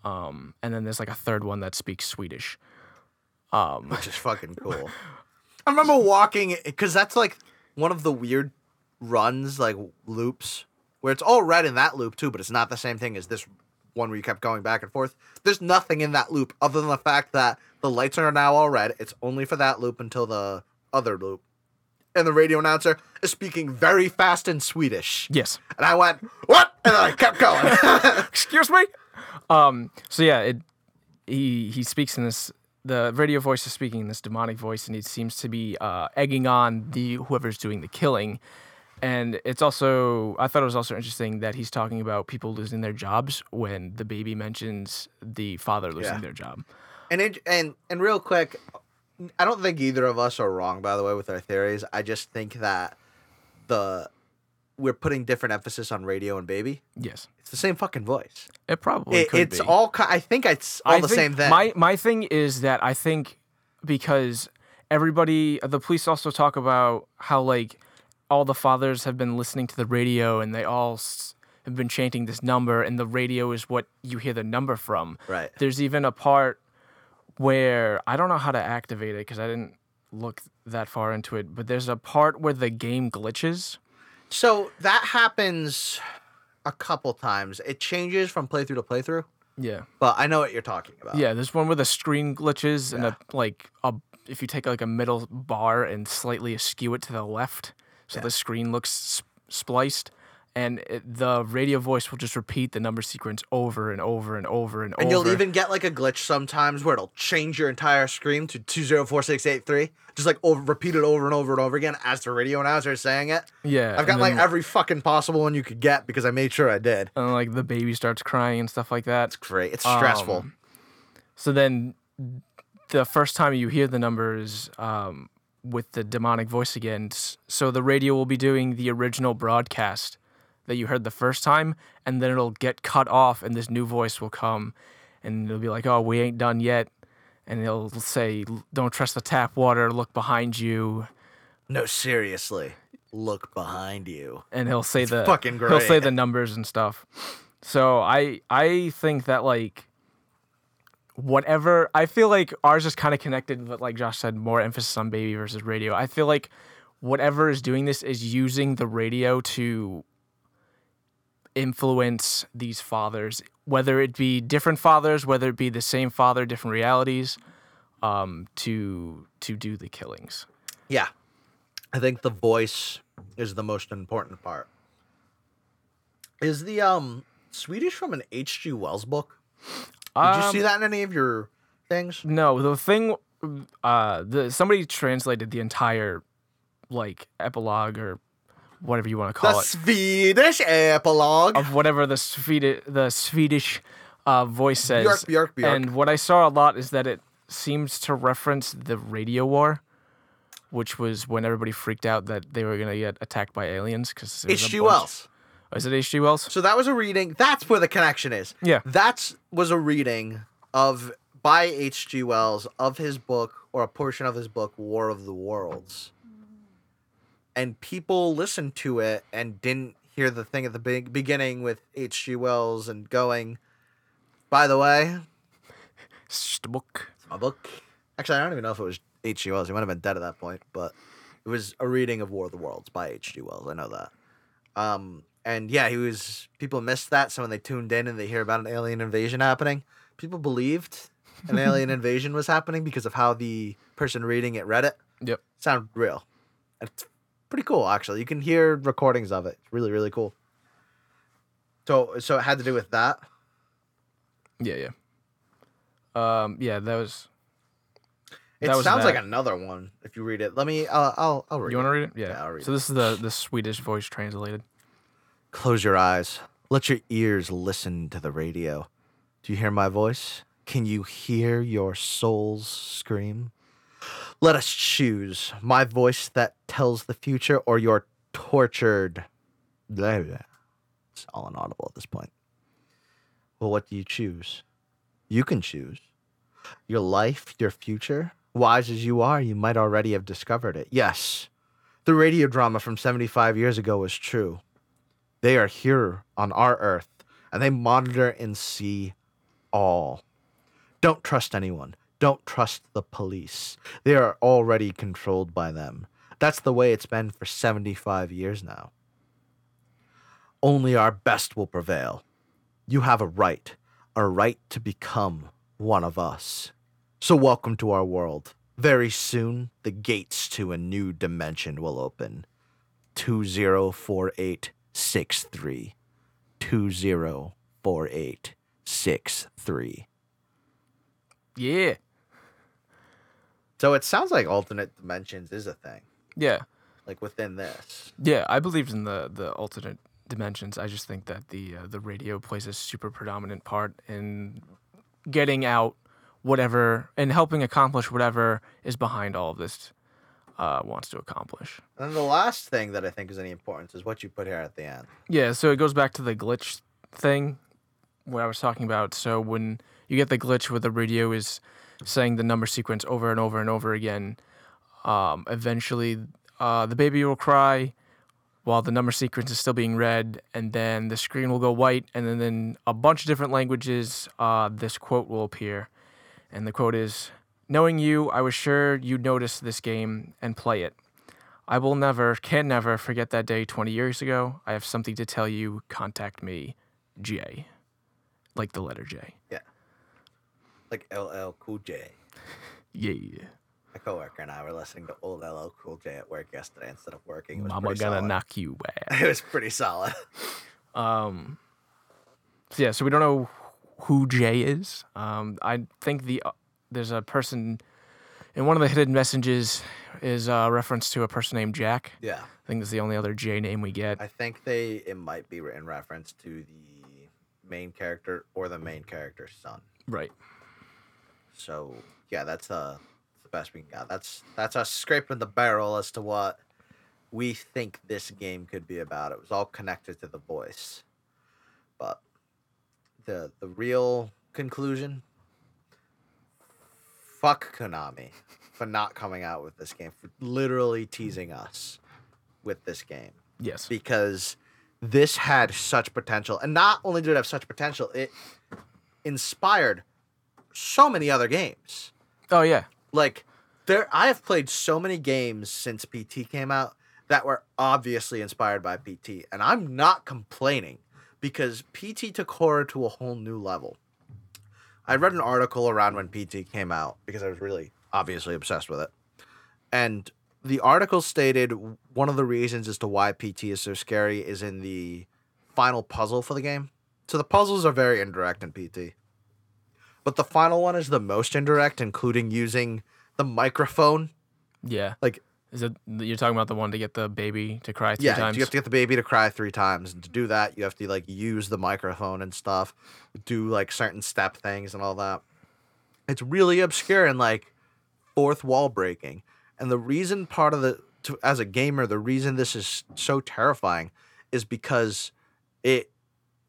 Um, and then there's like a third one that speaks Swedish. Um, which is fucking cool. I remember walking because that's like one of the weird runs, like loops, where it's all red in that loop too, but it's not the same thing as this one where you kept going back and forth. There's nothing in that loop other than the fact that the lights are now all red. It's only for that loop until the other loop. And the radio announcer is speaking very fast in Swedish. yes. And I went, What? And I kept going. excuse me um so yeah it he he speaks in this the radio voice is speaking in this demonic voice and he seems to be uh egging on the whoever's doing the killing and it's also i thought it was also interesting that he's talking about people losing their jobs when the baby mentions the father losing Yeah. their job And it, and and real quick, I don't think either of us are wrong. By the way, with our theories, I just think that the we're putting different emphasis on radio and baby. yes It's the same fucking voice. it probably It, could it's be. all. I think it's all I the same thing. My my thing is that I think because everybody, the police also talk about how like all the fathers have been listening to the radio and they all have been chanting this number, and the radio is what you hear the number from. Right. There's even a part where I don't know how to activate it because I didn't look that far into it, but there's a part where the game glitches. so that happens a couple times. It changes from playthrough to playthrough, Yeah. but I know what you're talking about. Yeah, there's one where the screen glitches and a, like a if you take like a middle bar and slightly askew it to the left, so the screen looks spliced, and it, the radio voice will just repeat the number sequence over and over and over and, And over. And you'll even get like a glitch sometimes where it'll change your entire screen to two zero four six eight three, just like over, repeat it over and over and over again as the radio announcer is saying it. yeah. I've got and like every fucking possible one you could get because I made sure I did. and, like the baby starts crying and stuff like that. It's great. It's stressful. Um, So then, the first time you hear the numbers um, with the demonic voice again, so the radio will be doing the original broadcast that you heard the first time, and then it'll get cut off, and this new voice will come, and it'll be like, "Oh, we ain't done yet," and it'll say, "Don't trust the tap water. Look behind you." no, seriously. Look behind you. and he'll say the fucking great. he'll say the numbers and stuff. So I I think that like whatever I feel like ours is kind of connected, but like Josh said, more emphasis on baby versus radio. I feel like whatever is doing this is using the radio to influence these fathers, whether it be different fathers, whether it be the same father, different realities, um, to to do the killings. Yeah. I think the voice is the most important part. Is the um Swedish from an H.G. Wells book? Did you see Um, that in any of your things? No, the thing, uh, the somebody translated the entire like epilogue or whatever you want to The call it The Swedish epilogue. of whatever the Swedish the Swedish uh, voice says. Björk, Björk, Björk. And what I saw a lot is that it seems to reference the radio war, which was when everybody freaked out that they were gonna get attacked by aliens because H.G. Wells. Is it H.G. Wells? So that was a reading. That's where the connection is. Yeah. That was a reading of by H.G. Wells of his book or a portion of his book War of the Worlds. And people listened to it and didn't hear the thing at the big beginning with H.G. Wells and going, by the way, It's just a book. it's my book. Actually, I don't even know if it was H.G. Wells. He might have been dead at that point, but it was a reading of War of the Worlds by H.G. Wells. I know that. Um, and yeah, he was. People missed that, so when they tuned in and they hear about an alien invasion happening, people believed an alien invasion was happening because of how the person reading it read it. Yep. Sounded real. It's pretty cool, actually. You can hear recordings of it. It's really, really cool. So, so it had to do with that. Yeah, yeah. Um, yeah, that was. It That was sounds like another one if you read it. Let me. Uh, I'll. I'll read. You want to read it? Yeah. Yeah, I'll read so this is the the Swedish voice translated. Close your eyes. Let your ears listen to the radio. Do you hear my voice? Can you hear your souls scream? Let us choose my voice that tells the future or your tortured. Blah, blah. It's all inaudible at this point. Well, what do you choose? You can choose. Your life, your future. Wise as you are, you might already have discovered it. Yes, the radio drama from 75 years ago was true. They are here on our earth and they monitor and see all. Don't trust anyone. Don't trust the police. They are already controlled by them. That's the way it's been for 75 years now. Only our best will prevail. You have a right, a right to become one of us. So, welcome to our world. Very soon, the gates to a new dimension will open. 204863. 204863. Yeah. So it sounds like alternate dimensions is a thing, Yeah. like within this. Yeah, I believed in the the alternate dimensions. I just think that the uh, the radio plays a super predominant part in getting out whatever and helping accomplish whatever is behind all of this uh, wants to accomplish. And then the last thing that I think is any importance is what you put here at the end. Yeah, so it goes back to the glitch thing what I was talking about. So when you get the glitch where the radio is saying the number sequence over and over and over again, um, eventually uh, the baby will cry while the number sequence is still being read, and then the screen will go white, and then in a bunch of different languages, uh, this quote will appear. And the quote is Knowing you, I was sure you'd notice this game and play it. I will never, can never forget that day 20 years ago. I have something to tell you. Contact me, J. Like the letter J. Like LL Cool J. Yeah. My coworker and I were listening to old LL Cool J at work yesterday instead of working. It was Mama gonna solid. knock you out. It was pretty solid. Um, so yeah, so we don't know who Jay is. Um, I think the uh, there's a person in one of the hidden messages is a reference to a person named Jack. Yeah. I think that's the only other J name we get. I think they it might be in reference to the main character or the main character's son. Right. So yeah, that's uh the best we can got. That's that's us scraping the barrel as to what we think this game could be about. It was all connected to the voice, but the the real conclusion. Fuck Konami for not coming out with this game, for literally teasing us with this game Yes. because this had such potential. And not only did it have such potential, it inspired so many other games. Oh yeah. Like there I have played so many games since PT came out that were obviously inspired by PT and I'm not complaining because PT took horror to a whole new level. I read an article around when PT came out because I was really obviously obsessed with it. And the article stated one of the reasons as to why PT is so scary is in the final puzzle for the game. So the puzzles are very indirect in PT. But the final one is the most indirect, including using the microphone. Yeah. Like- is it you're talking about the one to get the baby to cry three yeah, times? you have to get the baby to cry three times, and to do that, you have to like use the microphone and stuff, do like certain step things and all that. It's really obscure and like fourth wall breaking. And the reason part of the to, as a gamer, the reason this is so terrifying is because it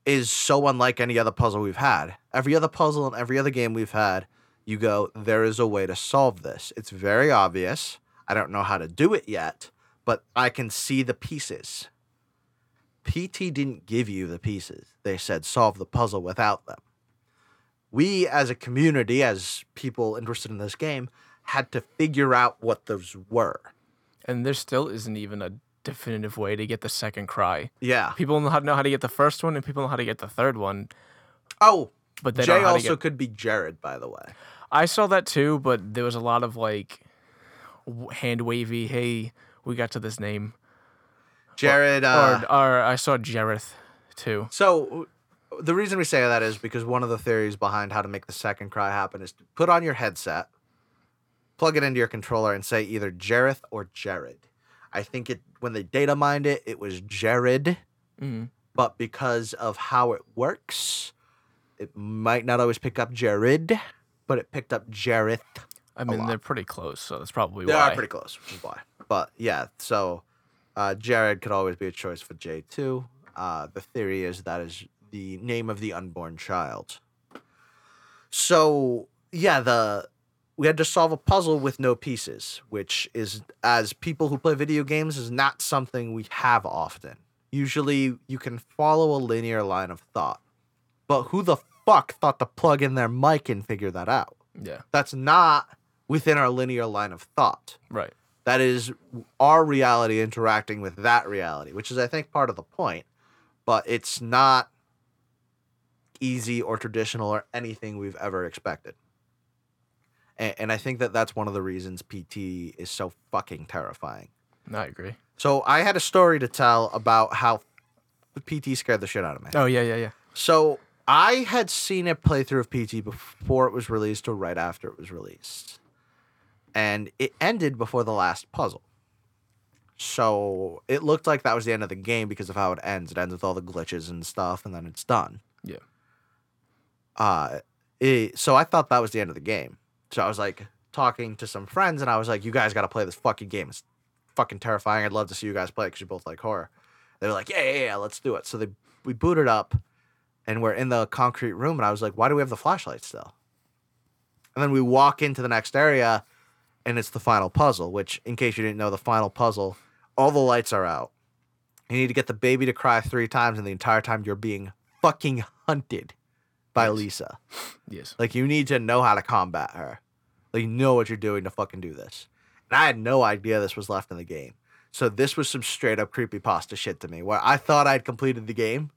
is so unlike any other puzzle we've had. Every other puzzle and every other game we've had, you go, there is a way to solve this. It's very obvious. I don't know how to do it yet, but I can see the pieces. PT didn't give you the pieces. They said solve the puzzle without them. We, as a community, as people interested in this game, had to figure out what those were. and there still isn't even a definitive way to get the second cry. Yeah. People know how, know how to get the first one, and people know how to get the third one, Oh, but they Jay don't know how to also get. could be Jared, by the way. I saw that too, but there was a lot of like hand wavy. Hey, we got to this name. Jared. Uh, or, or I saw Jareth too. So the reason we say that is because one of the theories behind how to make the second cry happen is to put on your headset, plug it into your controller, and say either Jareth or Jared. I think it when they data mined it, it was Jared, hmm but because of how it works, it might not always pick up Jared, but it picked up Jareth. I mean, they're pretty close, so that's probably They why. are pretty close, which is why. But yeah, so uh, Jared could always be a choice for J two. Uh, the theory is that is the name of the unborn child. So yeah, the we had to solve a puzzle with no pieces, which is as people who play video games is not something we have often. Usually, you can follow a linear line of thought, but who the fuck thought to plug in their mic and figure that out? yeah, That's not within our linear line of thought. right. That is our reality interacting with that reality, which is, I think, part of the point. But it's not easy or traditional or anything we've ever expected. And, and I think that that's one of the reasons PT is so fucking terrifying. I agree. So I had a story to tell about how PT scared the shit out of me. Oh yeah, yeah, yeah. So I had seen a playthrough of PT before it was released or right after it was released. And it ended before the last puzzle. So it looked like that was the end of the game because of how it ends. It ends with all the glitches and stuff, and then it's done. Yeah. Uh, it, so I thought that was the end of the game. So I was like talking to some friends, and I was like, "You guys got to play this fucking game. It's fucking terrifying. I'd love to see you guys play because you both like horror." They were like, "Yeah, yeah, yeah, let's do it." So they we booted up, and we're in the concrete room, and I was like, "Why do we have the flashlight still?" And then we walk into the next area, and it's the final puzzle. Which, in case you didn't know, the final puzzle, all the lights are out. You need to get the baby to cry three times, and the entire time you're being fucking hunted by Yes. Lisa. Yes. Like you need to know how to combat her. Like you know what you're doing to fucking do this. And I had no idea this was left in the game. So this was some straight up creepy pasta shit to me where I thought I'd completed the game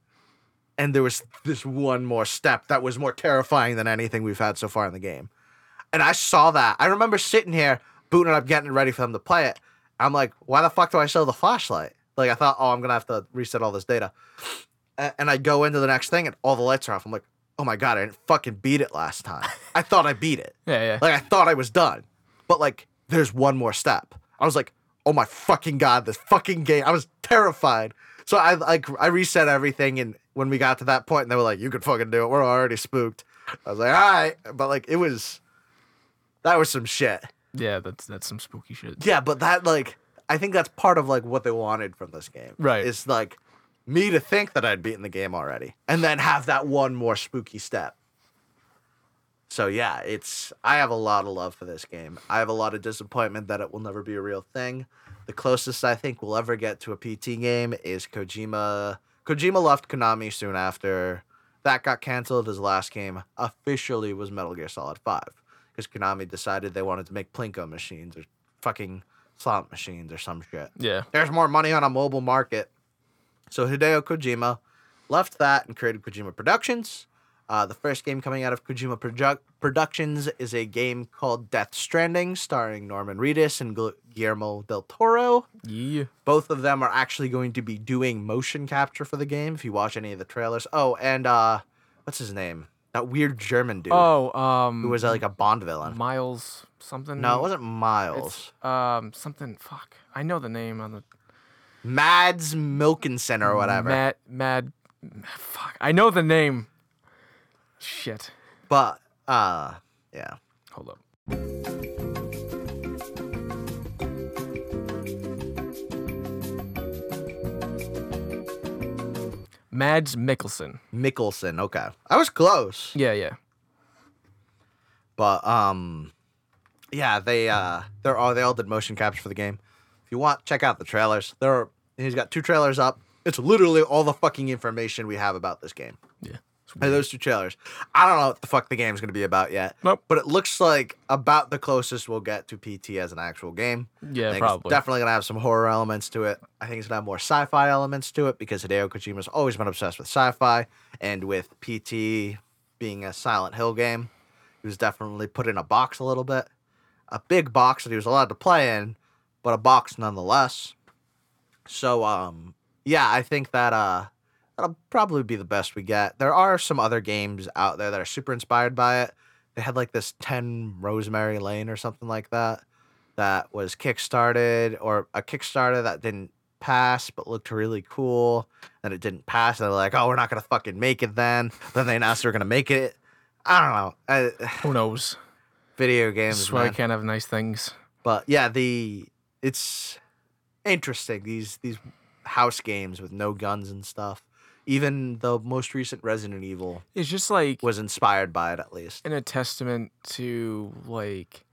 and there was this one more step that was more terrifying than anything we've had so far in the game. And I saw that. I remember sitting here booting it up, getting ready for them to play it. I'm like, why the fuck do I show the flashlight? Like I thought, oh, I'm gonna have to reset all this data. And I go into the next thing and all the lights are off. I'm like, oh my god, I didn't fucking beat it last time. I thought I beat it. Yeah, yeah. Like I thought I was done. But like there's one more step. I was like, oh my fucking god, this fucking game. I was terrified. So I like I reset everything and when we got to that point and they were like, you could fucking do it. We're already spooked. I was like, all right. But like it was that was some shit. yeah, that's that's some spooky shit. Yeah, but that like I think that's part of like what they wanted from this game. Right. It's like me to think that I'd beaten the game already and then have that one more spooky step. So yeah, it's I have a lot of love for this game. I have a lot of disappointment that it will never be a real thing. The closest I think we'll ever get to a PT game is Kojima. Kojima left Konami soon after that got canceled. His last game officially was Metal Gear Solid 5 because Konami decided they wanted to make Plinko machines or fucking slot machines or some shit. Yeah. There's more money on a mobile market. So Hideo Kojima left that and created Kojima Productions. Uh, the first game coming out of Kojima Produ- Productions is a game called Death Stranding, starring Norman Reedus and Guillermo del Toro. Yeah. Both of them are actually going to be doing motion capture for the game. If you watch any of the trailers, oh, and uh, what's his name? That weird German dude Oh, um who was uh, like a Bond villain. Miles something. No, it wasn't Miles. It's um something. Fuck. I know the name on the Mads Milkinson or whatever. Mad Mad. Fuck. I know the name. Shit. But uh, yeah. Hold up. Mads Mikkelsen. Mickelson. Okay, I was close, Yeah, yeah. but um, yeah, they uh, they're all they all did motion capture for the game. You want, check out the trailers. There, are, he's got two trailers up. It's literally all the fucking information we have about this game. Yeah. And those two trailers. I don't know what the fuck the game's gonna be about yet. Nope. But it looks like about the closest we'll get to PT as an actual game. Yeah, probably. It's definitely gonna have some horror elements to it. I think it's gonna have more sci-fi elements to it because Hideo Kojima's always been obsessed with sci-fi, and with PT being a Silent Hill game, he was definitely put in a box a little bit, a big box that he was allowed to play in, but a box nonetheless. So, um, yeah, I think that uh, that'll probably be the best we get. There are some other games out there that are super inspired by it. They had like this Ten Rosemary Lane or something like that that was kickstarted or a Kickstarter that didn't pass but looked really cool. Then it didn't pass. And they're like, oh, we're not gonna fucking make it then. Then they announced they're gonna make it. I don't know. I, Who knows? video games, is why I can't have nice things. But yeah, the it's interesting these these house games with no guns and stuff. Even the most recent Resident Evil It's just like was inspired by it at least. in a testament to like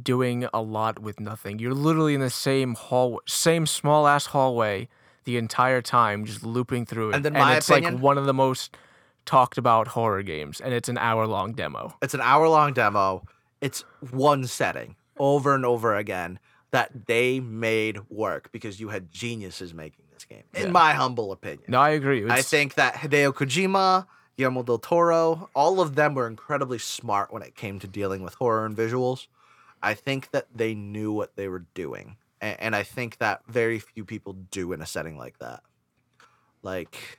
doing a lot with nothing. You're literally in the same hall, same small ass hallway the entire time, just looping through it. And in my it's opinion- like one of the most talked about horror games, and it's an hour long demo. It's an hour long demo. It's one setting over and over again that they made work because you had geniuses making this game. In Yeah. my humble opinion. No, I agree. I think that Hideo Kojima, Guillermo del Toro, all of them were incredibly smart when it came to dealing with horror and visuals. I think that they knew what they were doing. And, and I think that very few people do in a setting like that. Like,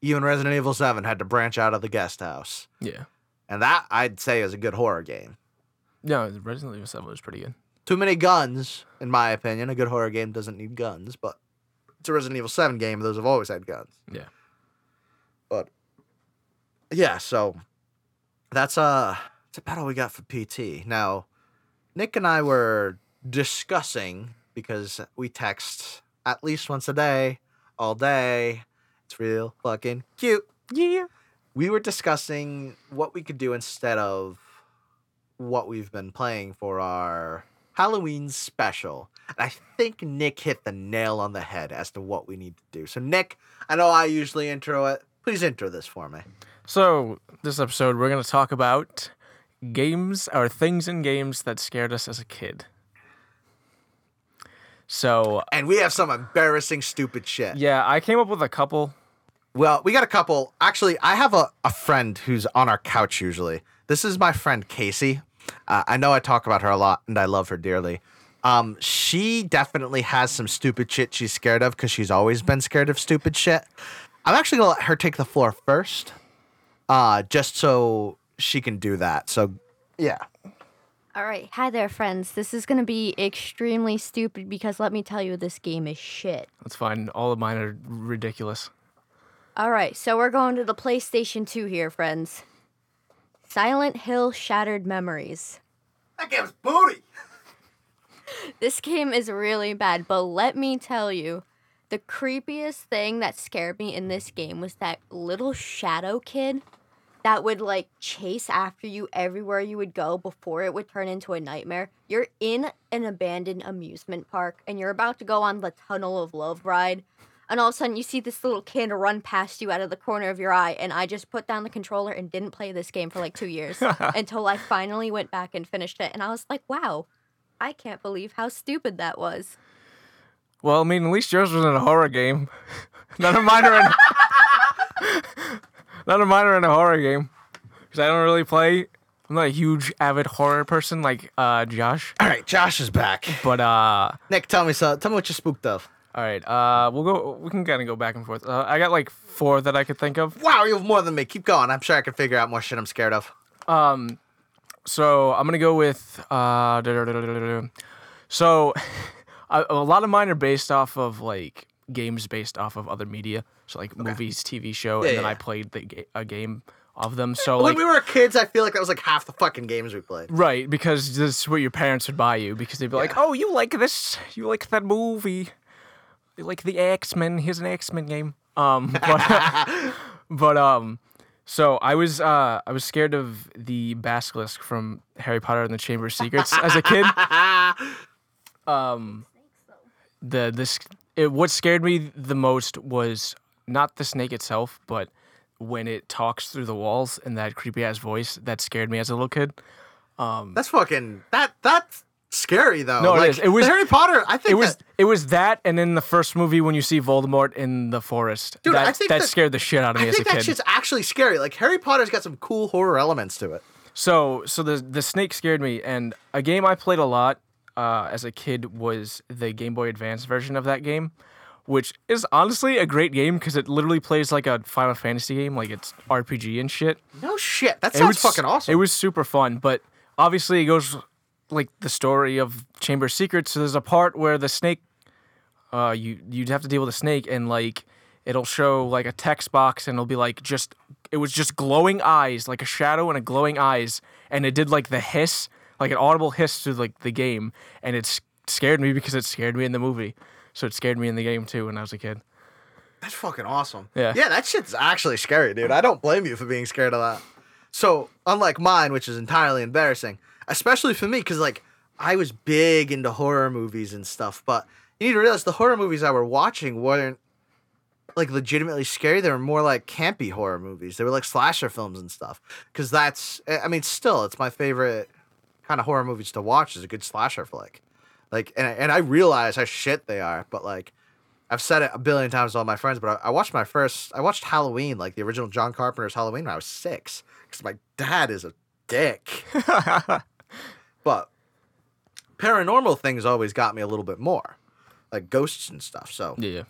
even Resident Evil 7 had to branch out of the guest house. yeah. And that, I'd say, is a good horror game. No, Resident Evil Seven was pretty good. Too many guns, in my opinion. A good horror game doesn't need guns, but it's a Resident Evil 7 game. Those have always had guns. Yeah. But yeah, so that's uh that's about all we got for PT. Now, Nick and I were discussing because we text at least once a day, all day. It's real fucking cute. Yeah. We were discussing what we could do instead of what we've been playing for our Halloween special. And I think Nick hit the nail on the head as to what we need to do. So, Nick, I know I usually intro it. Please intro this for me. So this episode, we're gonna talk about games or things in games that scared us as a kid. So And we have some embarrassing, stupid shit. yeah, I came up with a couple. Well, we got a couple. Actually, I have a, a friend who's on our couch usually. This is my friend Casey. Uh, I know I talk about her a lot and I love her dearly. Um, she definitely has some stupid shit she's scared of because she's always been scared of stupid shit. I'm actually gonna let her take the floor first, uh, just so she can do that. So, yeah. All right. Hi there, friends. This is going to be extremely stupid because let me tell you, this game is shit. That's fine. All of mine are ridiculous. All right. So we're going to the PlayStation 2 here, friends. Silent Hill Shattered Memories. That game's booty. This game is really bad, but let me tell you, the creepiest thing that scared me in this game was that little shadow kid that would like chase after you everywhere you would go before it would turn into a nightmare. You're in an abandoned amusement park and you're about to go on the Tunnel of Love ride. And all of a sudden you see this little kid run past you out of the corner of your eye, and I just put down the controller and didn't play this game for like two years until I finally went back and finished it, and I was like, wow, I can't believe how stupid that was. Well, I mean, at least yours was in a horror game. None of mine are in. None of mine are in a horror game because I don't really play. I'm not a huge avid horror person like uh, Josh, All right, Josh is back. but uh, Nick, tell me so. Tell me what you're spooked of. All right, uh, we'll go. We can kind of go back and forth. Uh, I got like four that I could think of. Wow, you have more than me. Keep going. I'm sure I can figure out more shit I'm scared of. Um, so I'm gonna go with uh, so a, a lot of mine are based off of like games based off of other media, so like movies, TV show, Yeah, and then yeah. I played the ga- a game of them. So when like we were kids, I feel like that was like half the fucking games we played. right because this is what your parents would buy you because they'd be like, oh, you like this, you like that movie, like the X Men. Here's an X Men game. Um, but but um. So I was uh I was scared of the basilisk from Harry Potter and the Chamber of Secrets as a kid. Um the this it, what scared me the most was not the snake itself, but when it talks through the walls in that creepy ass voice that scared me as a little kid. Um, That's fucking that that's scary though. No, it like, is. It was- Harry Potter. I think It was that- it was that and in the first movie when you see Voldemort in the forest. Dude, that I think that that- scared the shit out of me I as a think that kid. shit's actually scary. Like Harry Potter's got some cool horror elements to it. So so the the snake scared me, and a game I played a lot uh, as a kid was the Game Boy Advance version of that game, which is honestly a great game because it literally plays like a Final Fantasy game, like it's RPG and shit. No shit. That It sounds was fucking awesome. It was super fun, but obviously it goes like the story of Chamber of Secrets. So there's a part where the snake, uh, you you'd have to deal with a snake, and like it'll show like a text box, and it'll be like just it was just glowing eyes, like a shadow and a glowing eyes, and it did like the hiss, like an audible hiss through like the game, and it scared me because it scared me in the movie, so it scared me in the game too when I was a kid. That's fucking awesome. Yeah. Yeah, that shit's actually scary, dude. I don't blame you for being scared of that. So, unlike mine, which is entirely embarrassing, especially for me, because like I was big into horror movies and stuff, but you need to realize the horror movies I were watching weren't like legitimately scary. They were more like campy horror movies. They were like slasher films and stuff. Because that's, eh, I mean, still, it's my favorite kind of horror movies to watch. Is a good slasher flick. Like, and and I realize how shit they are, but like. I've said it a billion times to all my friends, but I, I watched my first, I watched Halloween, like the original John Carpenter's Halloween when I was six, because my dad is a dick. but paranormal things always got me a little bit more, like ghosts and stuff. So Yeah.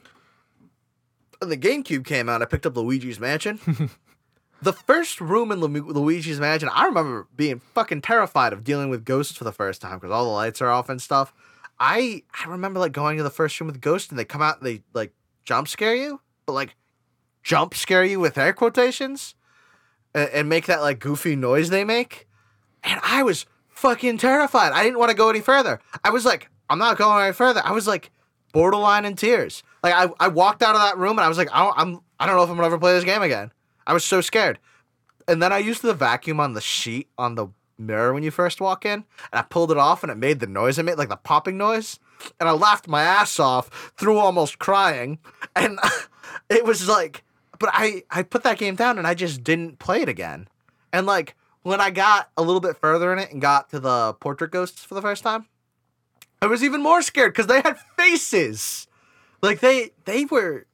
when the GameCube came out, I picked up Luigi's Mansion. the first room in Lu- Luigi's Mansion, I remember being fucking terrified of dealing with ghosts for the first time because all the lights are off and stuff. I I remember like going to the first room with ghosts and they come out and they like jump scare you, but like jump scare you with air quotations and, and make that like goofy noise they make. And I was fucking terrified. I didn't want to go any further. I was like, I'm not going any further. I was like borderline in tears. Like I, I walked out of that room and I was like, I don't, I'm I don't know if I'm gonna ever play this game again. I was so scared. And then I used the vacuum on the sheet on the mirror when you first walk in, and I pulled it off and it made the noise it made, like the popping noise. And I laughed my ass off through almost crying. And it was like but I, I put that game down and I just didn't play it again. And like when I got a little bit further in it and got to the portrait ghosts for the first time, I was even more scared because they had faces. Like they they were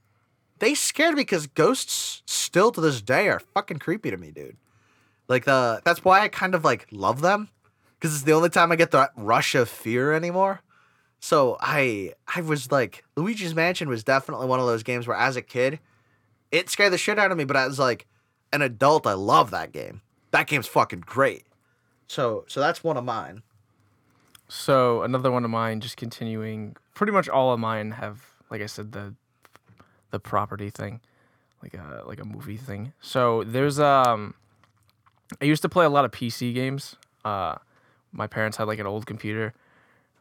they scared me because ghosts still to this day are fucking creepy to me, dude. Like the that's why I kind of like love them because it's the only time I get that rush of fear anymore. So I I was like Luigi's Mansion was definitely one of those games where as a kid it scared the shit out of me, but as like an adult I love that game. That game's fucking great. So so that's one of mine. So another one of mine, just continuing. Pretty much all of mine have, like I said, the the property thing, like a like a movie thing. So there's um, I used to play a lot of PC games. Uh, my parents had like an old computer,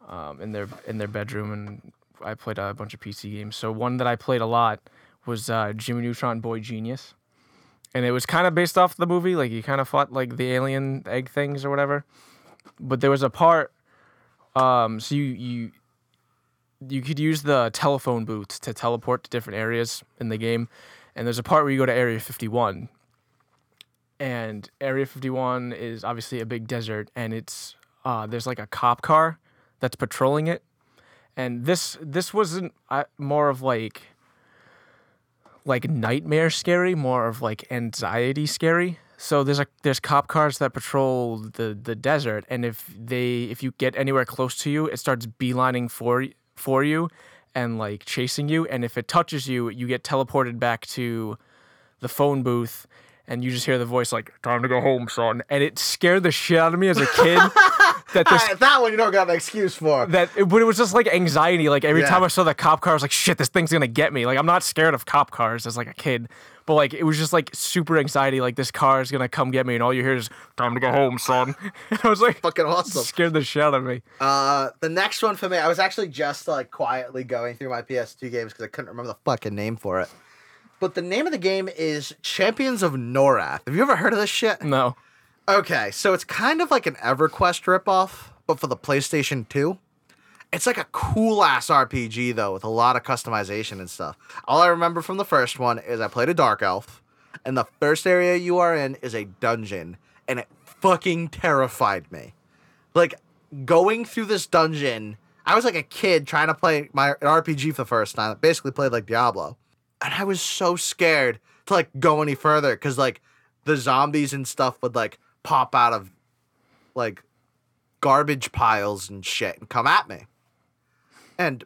um, in their in their bedroom, and I played a bunch of PC games. So one that I played a lot was uh, Jimmy Neutron Boy Genius, and it was kind of based off the movie. Like you kind of fought like the alien egg things or whatever. But there was a part um, so you you you could use the telephone booth to teleport to different areas in the game. And there's a part where you go to Area 51. And Area 51 is obviously a big desert, and it's uh, there's like a cop car that's patrolling it. And this this wasn't uh, more of like like nightmare scary, more of like anxiety scary. So there's a there's cop cars that patrol the the desert, and if they if you get anywhere close to you, it starts beelining for for you, and like chasing you. And if it touches you, you get teleported back to the phone booth, and you just hear the voice like "Time to go home, son," and it scared the shit out of me as a kid. that this Alright, that one you don't got an excuse for. that but it was just like anxiety. Like every Yeah. time I saw the cop car, I was like, "Shit, this thing's gonna get me." Like I'm not scared of cop cars as like a kid, but like it was just like super anxiety. Like this car is gonna come get me, and all you hear is "Time to go home, son." And I was like, Fucking awesome. scared the shit out of me. Uh, the next one for me, I was actually just like quietly going through my PS2 games because I couldn't remember the fucking name for it. But the name of the game is Champions of Norath. Have you ever heard of this shit? No, Okay, so it's kind of like an EverQuest ripoff, but for the PlayStation 2. It's like a cool ass RPG though, with a lot of customization and stuff. All I remember from the first one is I played a Dark Elf, and the first area you are in is a dungeon, and it fucking terrified me. Like going through this dungeon, I was like a kid trying to play my an RPG for the first time. Basically played like Diablo, and I was so scared to like go any further because like the zombies and stuff would like pop out of like garbage piles and shit and come at me. And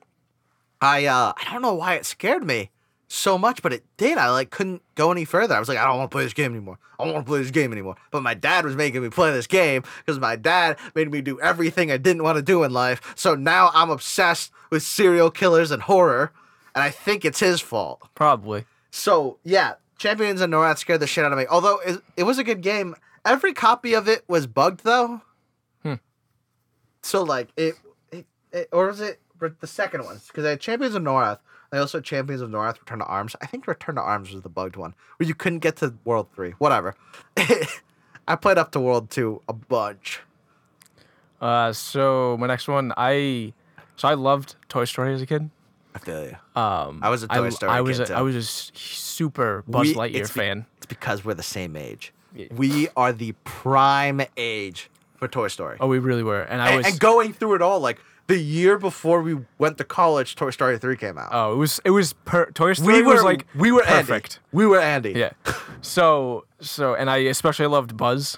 I uh I don't know why it scared me so much, but it did. I like couldn't go any further. I was like, I don't want to play this game anymore. I don't want to play this game anymore. But my dad was making me play this game because my dad made me do everything I didn't want to do in life. So now I'm obsessed with serial killers and horror, and I think it's his fault. probably. So yeah, Champions of Norath scared the shit out of me. Although it, it was a good game. Every copy of it was bugged though. Hmm. So like it, it, it or was it the second one? Because I had Champions of Norath. I also had Champions of Norath Return to Arms. I think Return to Arms was the bugged one where you couldn't get to World Three. Whatever. I played up to World Two a bunch. Uh, so my next one, I so I loved Toy Story as a kid. I feel you. Um, I was a Toy I, Story I was kid, a, too. I was a super Buzz We- Lightyear it's be- fan. It's because we're the same age. Yeah. We are the prime age for Toy Story. Oh, we really were, and I and, was. and going through it all, like the year before we went to college, Toy Story three came out. oh, it was it was per, Toy Story we were was like we were perfect. Andy. We were Andy. Yeah. So so and I especially loved Buzz.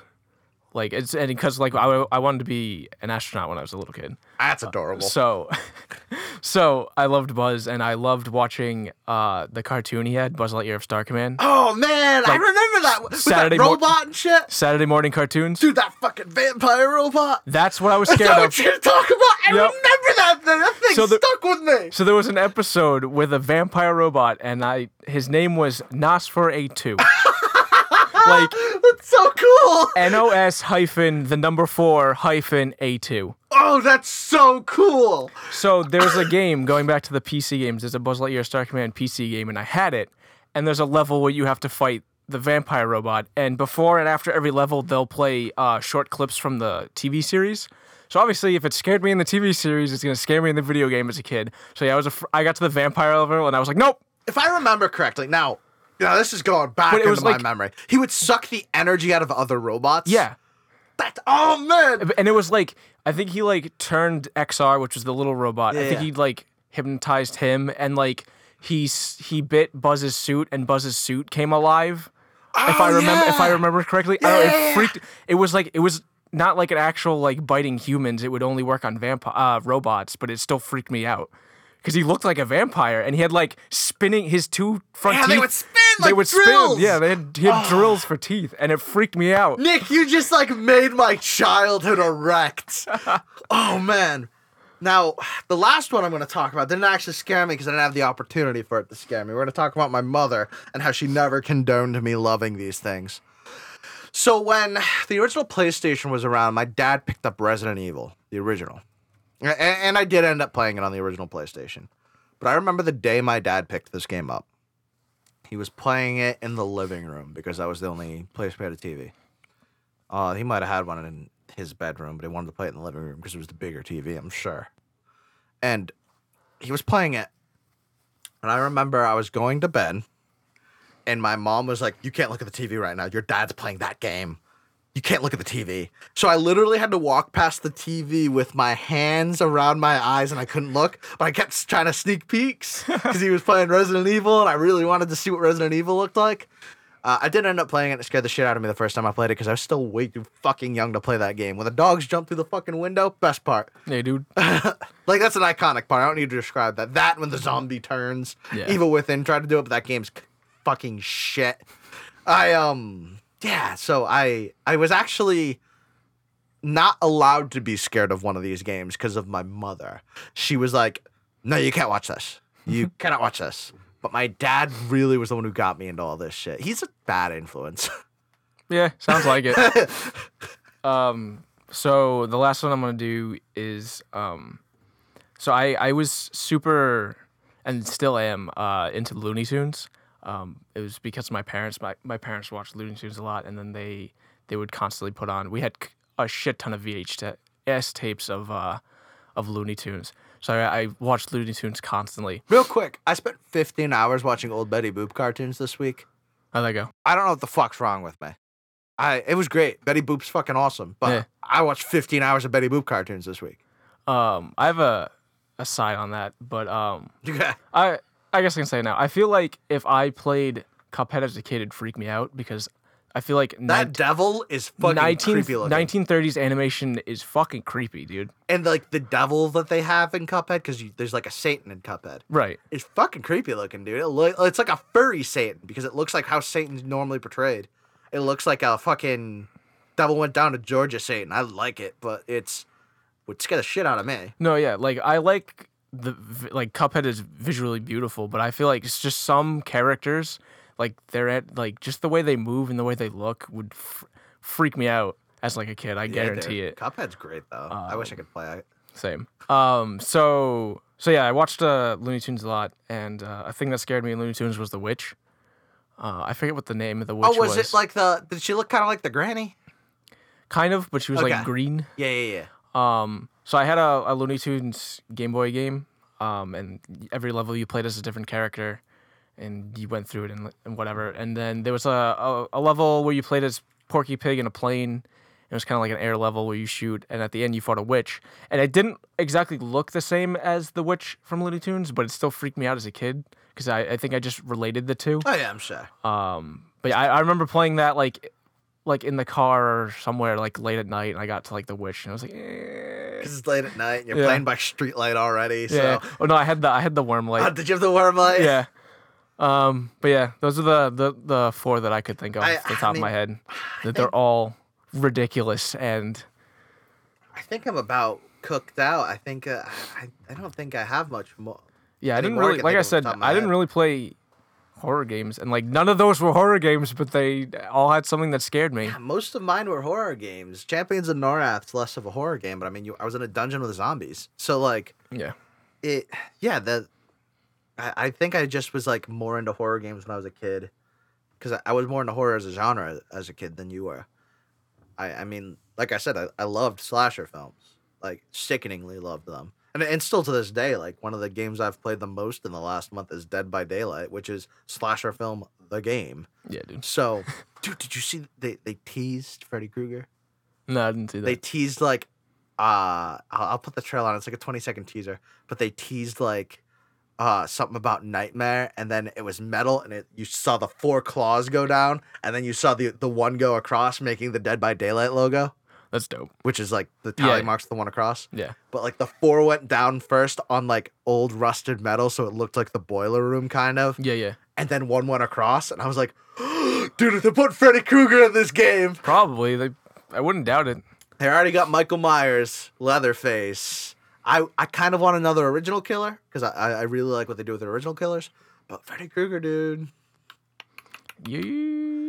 Like it's and because like I, I wanted to be an astronaut when I was a little kid. that's adorable. So so I loved Buzz and I loved watching uh the cartoon he had, Buzz Lightyear of Star Command. oh man, I remember that with Saturday that mor- robot and shit. Saturday morning cartoons. Dude, that fucking vampire robot. That's what I was scared That's scared what of. you're talking about. I Yep. remember that thing. That thing So the- stuck with me. So there was an episode with a vampire robot and I his name was Nosfer A2. like That's so cool. NOS hyphen the number four hyphen A2. Oh, that's so cool. So there's a game going back to the PC games. There's a Buzz Lightyear Star Command PC game, and I had it. And there's a level where you have to fight the vampire robot. And before and after every level, they'll play uh, short clips from the TV series. So obviously, if it scared me in the TV series, it's gonna scare me in the video game as a kid. So yeah, I was a fr- I got to the vampire level, and I was like, nope. If I remember correctly, now, now this is going back But it into was my like- memory. He would suck the energy out of other robots. Yeah. That. Oh man. And it was like I think he like turned XR, which was the little robot. I think Yeah. he like hypnotized him, and like he s- he bit Buzz's suit, and Buzz's suit came alive. if I Oh, remember, if I yeah. remember correctly, I don't Yeah. it freaked. It was like it was not like an actual like biting humans. It would only work on vampire uh, robots, but it still freaked me out because he looked like a vampire, and he had like spinning his two front Yeah, teeth. they would spin they like would drills. spin. Yeah, they had, he had oh. drills for teeth, and it freaked me out. Nick, you just like made my childhood erect. oh man. Now, the last one I'm going to talk about didn't actually scare me because I didn't have the opportunity for it to scare me. We're going to talk about my mother and how she never condoned me loving these things. So, when the original PlayStation was around, my dad picked up Resident Evil, the original. And, I did end up playing it on the original PlayStation. But I remember the day my dad picked this game up. He was playing it in the living room because that was the only place we had a TV. Uh, he might have had one in his bedroom, but he wanted to play it in the living room because it was the bigger TV, I'm sure. And he was playing it, and I remember I was going to bed, and my mom was like, "You can't look at the TV right now. Your dad's playing that game. You can't look at the TV." So I literally had to walk past the TV with my hands around my eyes, and I couldn't look, but I kept trying to sneak peeks because he was playing Resident Evil, and I really wanted to see what Resident Evil looked like. Uh, I did end up playing it. It scared the shit out of me the first time I played it because I was still way too fucking young to play that game. When the dogs jump through the fucking window, best part. Hey, dude. like that's an iconic part. I don't need to describe that. That when the zombie turns, Yeah. Evil Within tried to do it, but that game's fucking shit. I um yeah. So I I was actually not allowed to be scared of one of these games because of my mother. She was like, "No, you can't watch this. You cannot watch this." But my dad really was the one who got me into all this shit. He's a bad influence. Yeah, sounds like it. um, so the last one I'm gonna do is um, so I I was super and still am uh into Looney Tunes. Um, it was because my parents my my parents watched Looney Tunes a lot, and then they they would constantly put on. We had a shit ton of VHS tapes of uh of Looney Tunes. So I, I watched Looney Tunes constantly. Real quick, I spent 15 hours watching old Betty Boop cartoons this week. How'd that go? I don't know what the fuck's wrong with me. I it was great. Betty Boop's fucking awesome. But Yeah. I watched 15 hours of Betty Boop cartoons this week. Um, I have a a side on that, but um, Yeah. I I guess I can say it now. I feel like if I played Cuphead as a kid, it'd freak me out because I feel like That devil is fucking 19, creepy looking. 1930s animation is fucking creepy, dude. and like the devil that they have in Cuphead, because there's like a Satan in Cuphead. Right. It's fucking creepy looking, dude. It look, it's like a furry Satan because it looks like how Satan's normally portrayed. It looks like a fucking devil went down to Georgia Satan. I like it, but it's would scare the shit out of me. No, yeah, like I like the like Cuphead is visually beautiful, but I feel like it's just some characters like they're at like just the way they move and the way they look would f- freak me out as like a kid. I guarantee dude. it. Cuphead's great though. I wish I could play it. Same. Um. So so yeah, I watched uh, Looney Tunes a lot, and uh, a thing that scared me in Looney Tunes was the witch. Uh, I forget what the name of the witch was. Oh, was, it like the? Did she look kind of like the granny? kind of, but she was Okay. like green. Yeah, yeah, yeah. Um, so I had a, a Looney Tunes Game Boy game, um, and every level you played as a different character, and you went through it and, and whatever. And then there was a, a, a level where you played as Porky Pig in a plane. It was kind of like an air level where you shoot, and at the end you fought a witch. And it didn't exactly look the same as the witch from Looney Tunes, but it still freaked me out as a kid because I, I think I just related the two. Oh yeah, I'm sure. Um, but yeah, I, I remember playing that like like in the car or somewhere like late at night, and I got to like the witch, and I was like, eh. Because it's late at night and you're Yeah. playing by streetlight already. So, yeah. Oh no, I had the I had the worm light. Oh, did you have the worm light? yeah. Um, but yeah, those are the the, the four that I could think of I- off the I top of my head. That they're all ridiculous and I think I'm about cooked out. I think uh, I, I don't think I have much more. yeah, I didn't I really like I of off the said, top I didn't head. really play horror games, and like none of those were horror games, but they all had something that scared me. Most of mine were horror games. Champions of Norrath's less of a horror game, but I mean, you, I was in a dungeon with zombies, so like Yeah. it. Yeah, the. I, I think I just was like more into horror games when I was a kid, because I, I was more into horror as a genre as a kid than you were. I I mean, like I said, I, I loved slasher films, like sickeningly loved them. And, and still to this day, like one of the games I've played the most in the last month is Dead by Daylight, which is slasher film the game. Yeah, dude. So, dude, did you see they they teased Freddy Krueger? No, I didn't see that. They teased like, uh, I'll, I'll put the trail on. It's like a twenty second teaser, but they teased like, uh, something about Nightmare, and then it was metal, and it you saw the four claws go down, and then you saw the the one go across, making the Dead by Daylight logo, That's dope. which is like the tally Yeah. marks the one across. Yeah. But like the four went down first on like old rusted metal, so it looked like the boiler room kind of Yeah, yeah. and then one went across, and I was like, dude, if they put Freddy Krueger in this game, Probably. They I wouldn't doubt it. they already got Michael Myers, Leatherface. I, I kind of want another original killer because I, I I really like what they do with the original killers, but Freddy Krueger, dude, Yeah.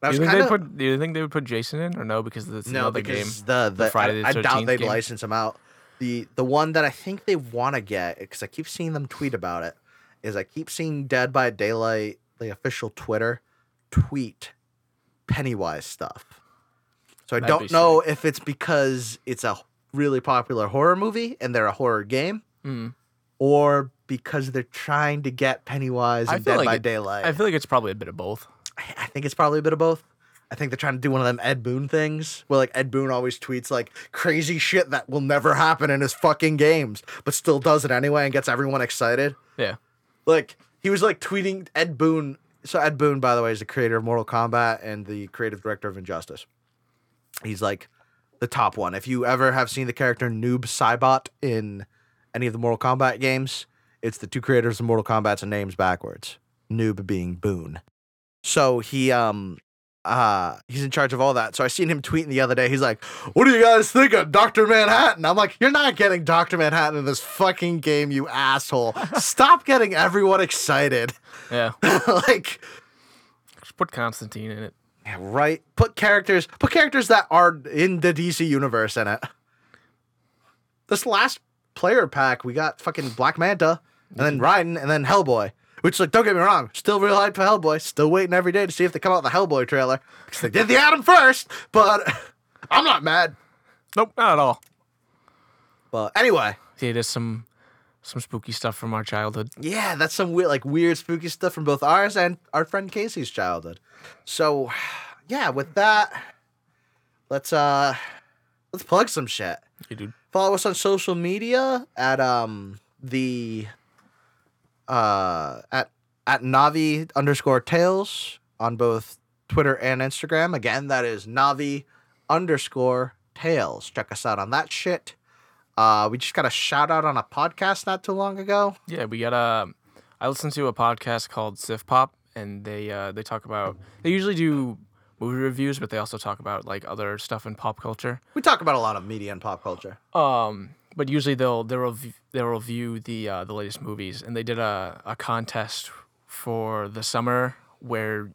That Do you think kind they of put? Do you think they would put Jason in or no? Because it's no another game. because the the, Friday the I, I doubt they'd game? license him out. The the one that I think they want to get because I keep seeing them tweet about it is I keep seeing Dead by Daylight the official Twitter tweet Pennywise stuff. So I That'd don't know if it's because it's a really popular horror movie and they're a horror game, Mm. or because they're trying to get Pennywise and Dead like by it- Daylight. I feel like it's probably a bit of both. I- think it's probably a bit of both. I think they're trying to do one of them Ed Boon things where like Ed Boon always tweets like crazy shit that will never happen in his fucking games, but still does it anyway and gets everyone excited. Yeah. Like he was like tweeting Ed Boon. So Ed Boon, by the way, is the creator of Mortal Kombat and the creative director of Injustice. He's like the top one. If you ever have seen the character Noob Saibot in any of the Mortal Kombat games, it's the two creators of Mortal Kombat's names backwards. Noob being Boon. So he um uh he's in charge of all that. So I seen him tweeting the other day. He's like, "What do you guys think of Doctor Manhattan?" I'm like, "You're not getting Doctor Manhattan in this fucking game, you asshole! Stop getting everyone excited." Yeah. like, Just put Constantine in it. yeah, right? Put characters, put characters that are in the DC universe in it. This last player pack, we got fucking Black Manta, and then Raiden, and then Hellboy. Which, like, don't get me wrong, still real hyped for Hellboy. Still waiting every day to see if they come out with the Hellboy trailer because they did the Atom first. But I'm not mad. Nope, not at all. But anyway, Yeah, there's some some spooky stuff from our childhood. yeah, that's some weird, like, weird, spooky stuff from both ours and our friend Casey's childhood. So, yeah, with that, let's uh, let's plug some shit. You dude. Follow us on social media at um the uh at at Navi underscore Tales on both Twitter and Instagram. Again, that is Navi underscore Tales. Check us out on that shit. Uh, we just got a shout out on a podcast not too long ago. Yeah, we got a. I listened to a podcast called Sift Pop, and they uh, they talk about. They usually do movie reviews, but they also talk about like other stuff in pop culture. We talk about a lot of media and pop culture. Um, but usually they'll they'll rev- they'll review the uh, the latest movies, and they did a, a contest for the summer where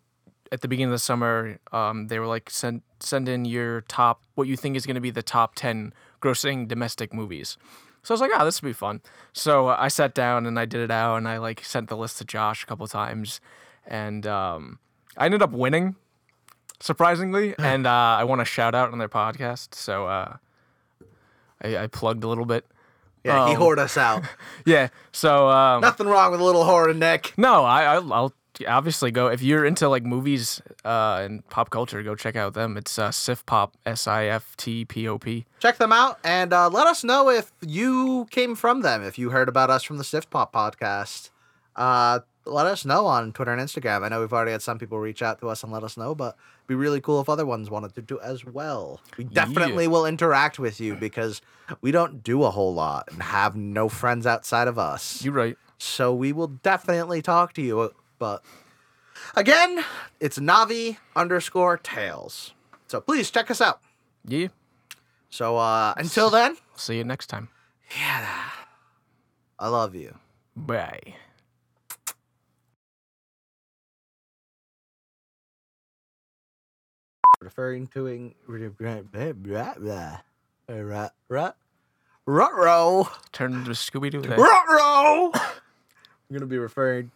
at the beginning of the summer, um, they were like send send in your top what you think is going to be the top ten grossing domestic movies. So I was like, oh, this would be fun. So uh, I sat down and I did it out, and I like sent the list to Josh a couple times, and um, I ended up winning, surprisingly, and uh, I want a shout out on their podcast. So uh, I, I plugged a little bit. Yeah, he Oh. whored us out. Yeah. So um, Nothing wrong with a little whore, Nick. no, I, I'll, I'll obviously go if you're into like movies uh, and pop culture. Go check out them. It's uh, Sift Pop, S I F T P O P. check them out and uh, let us know if you came from them if you heard about us from the Sift Pop podcast uh, let us know on twitter and instagram i know we've already had some people reach out to us and let us know but be really cool if other ones wanted to do as well we definitely will interact with you because we don't do a whole lot and have no friends outside of us You're right. so we will definitely talk to you but again it's navi underscore tales so please check us out Yeah. so uh, until then See you next time. Yeah. I love you. Bye. Referring to in grant. Rutro. Turn into Scooby Doo. Rutro. I'm gonna be referring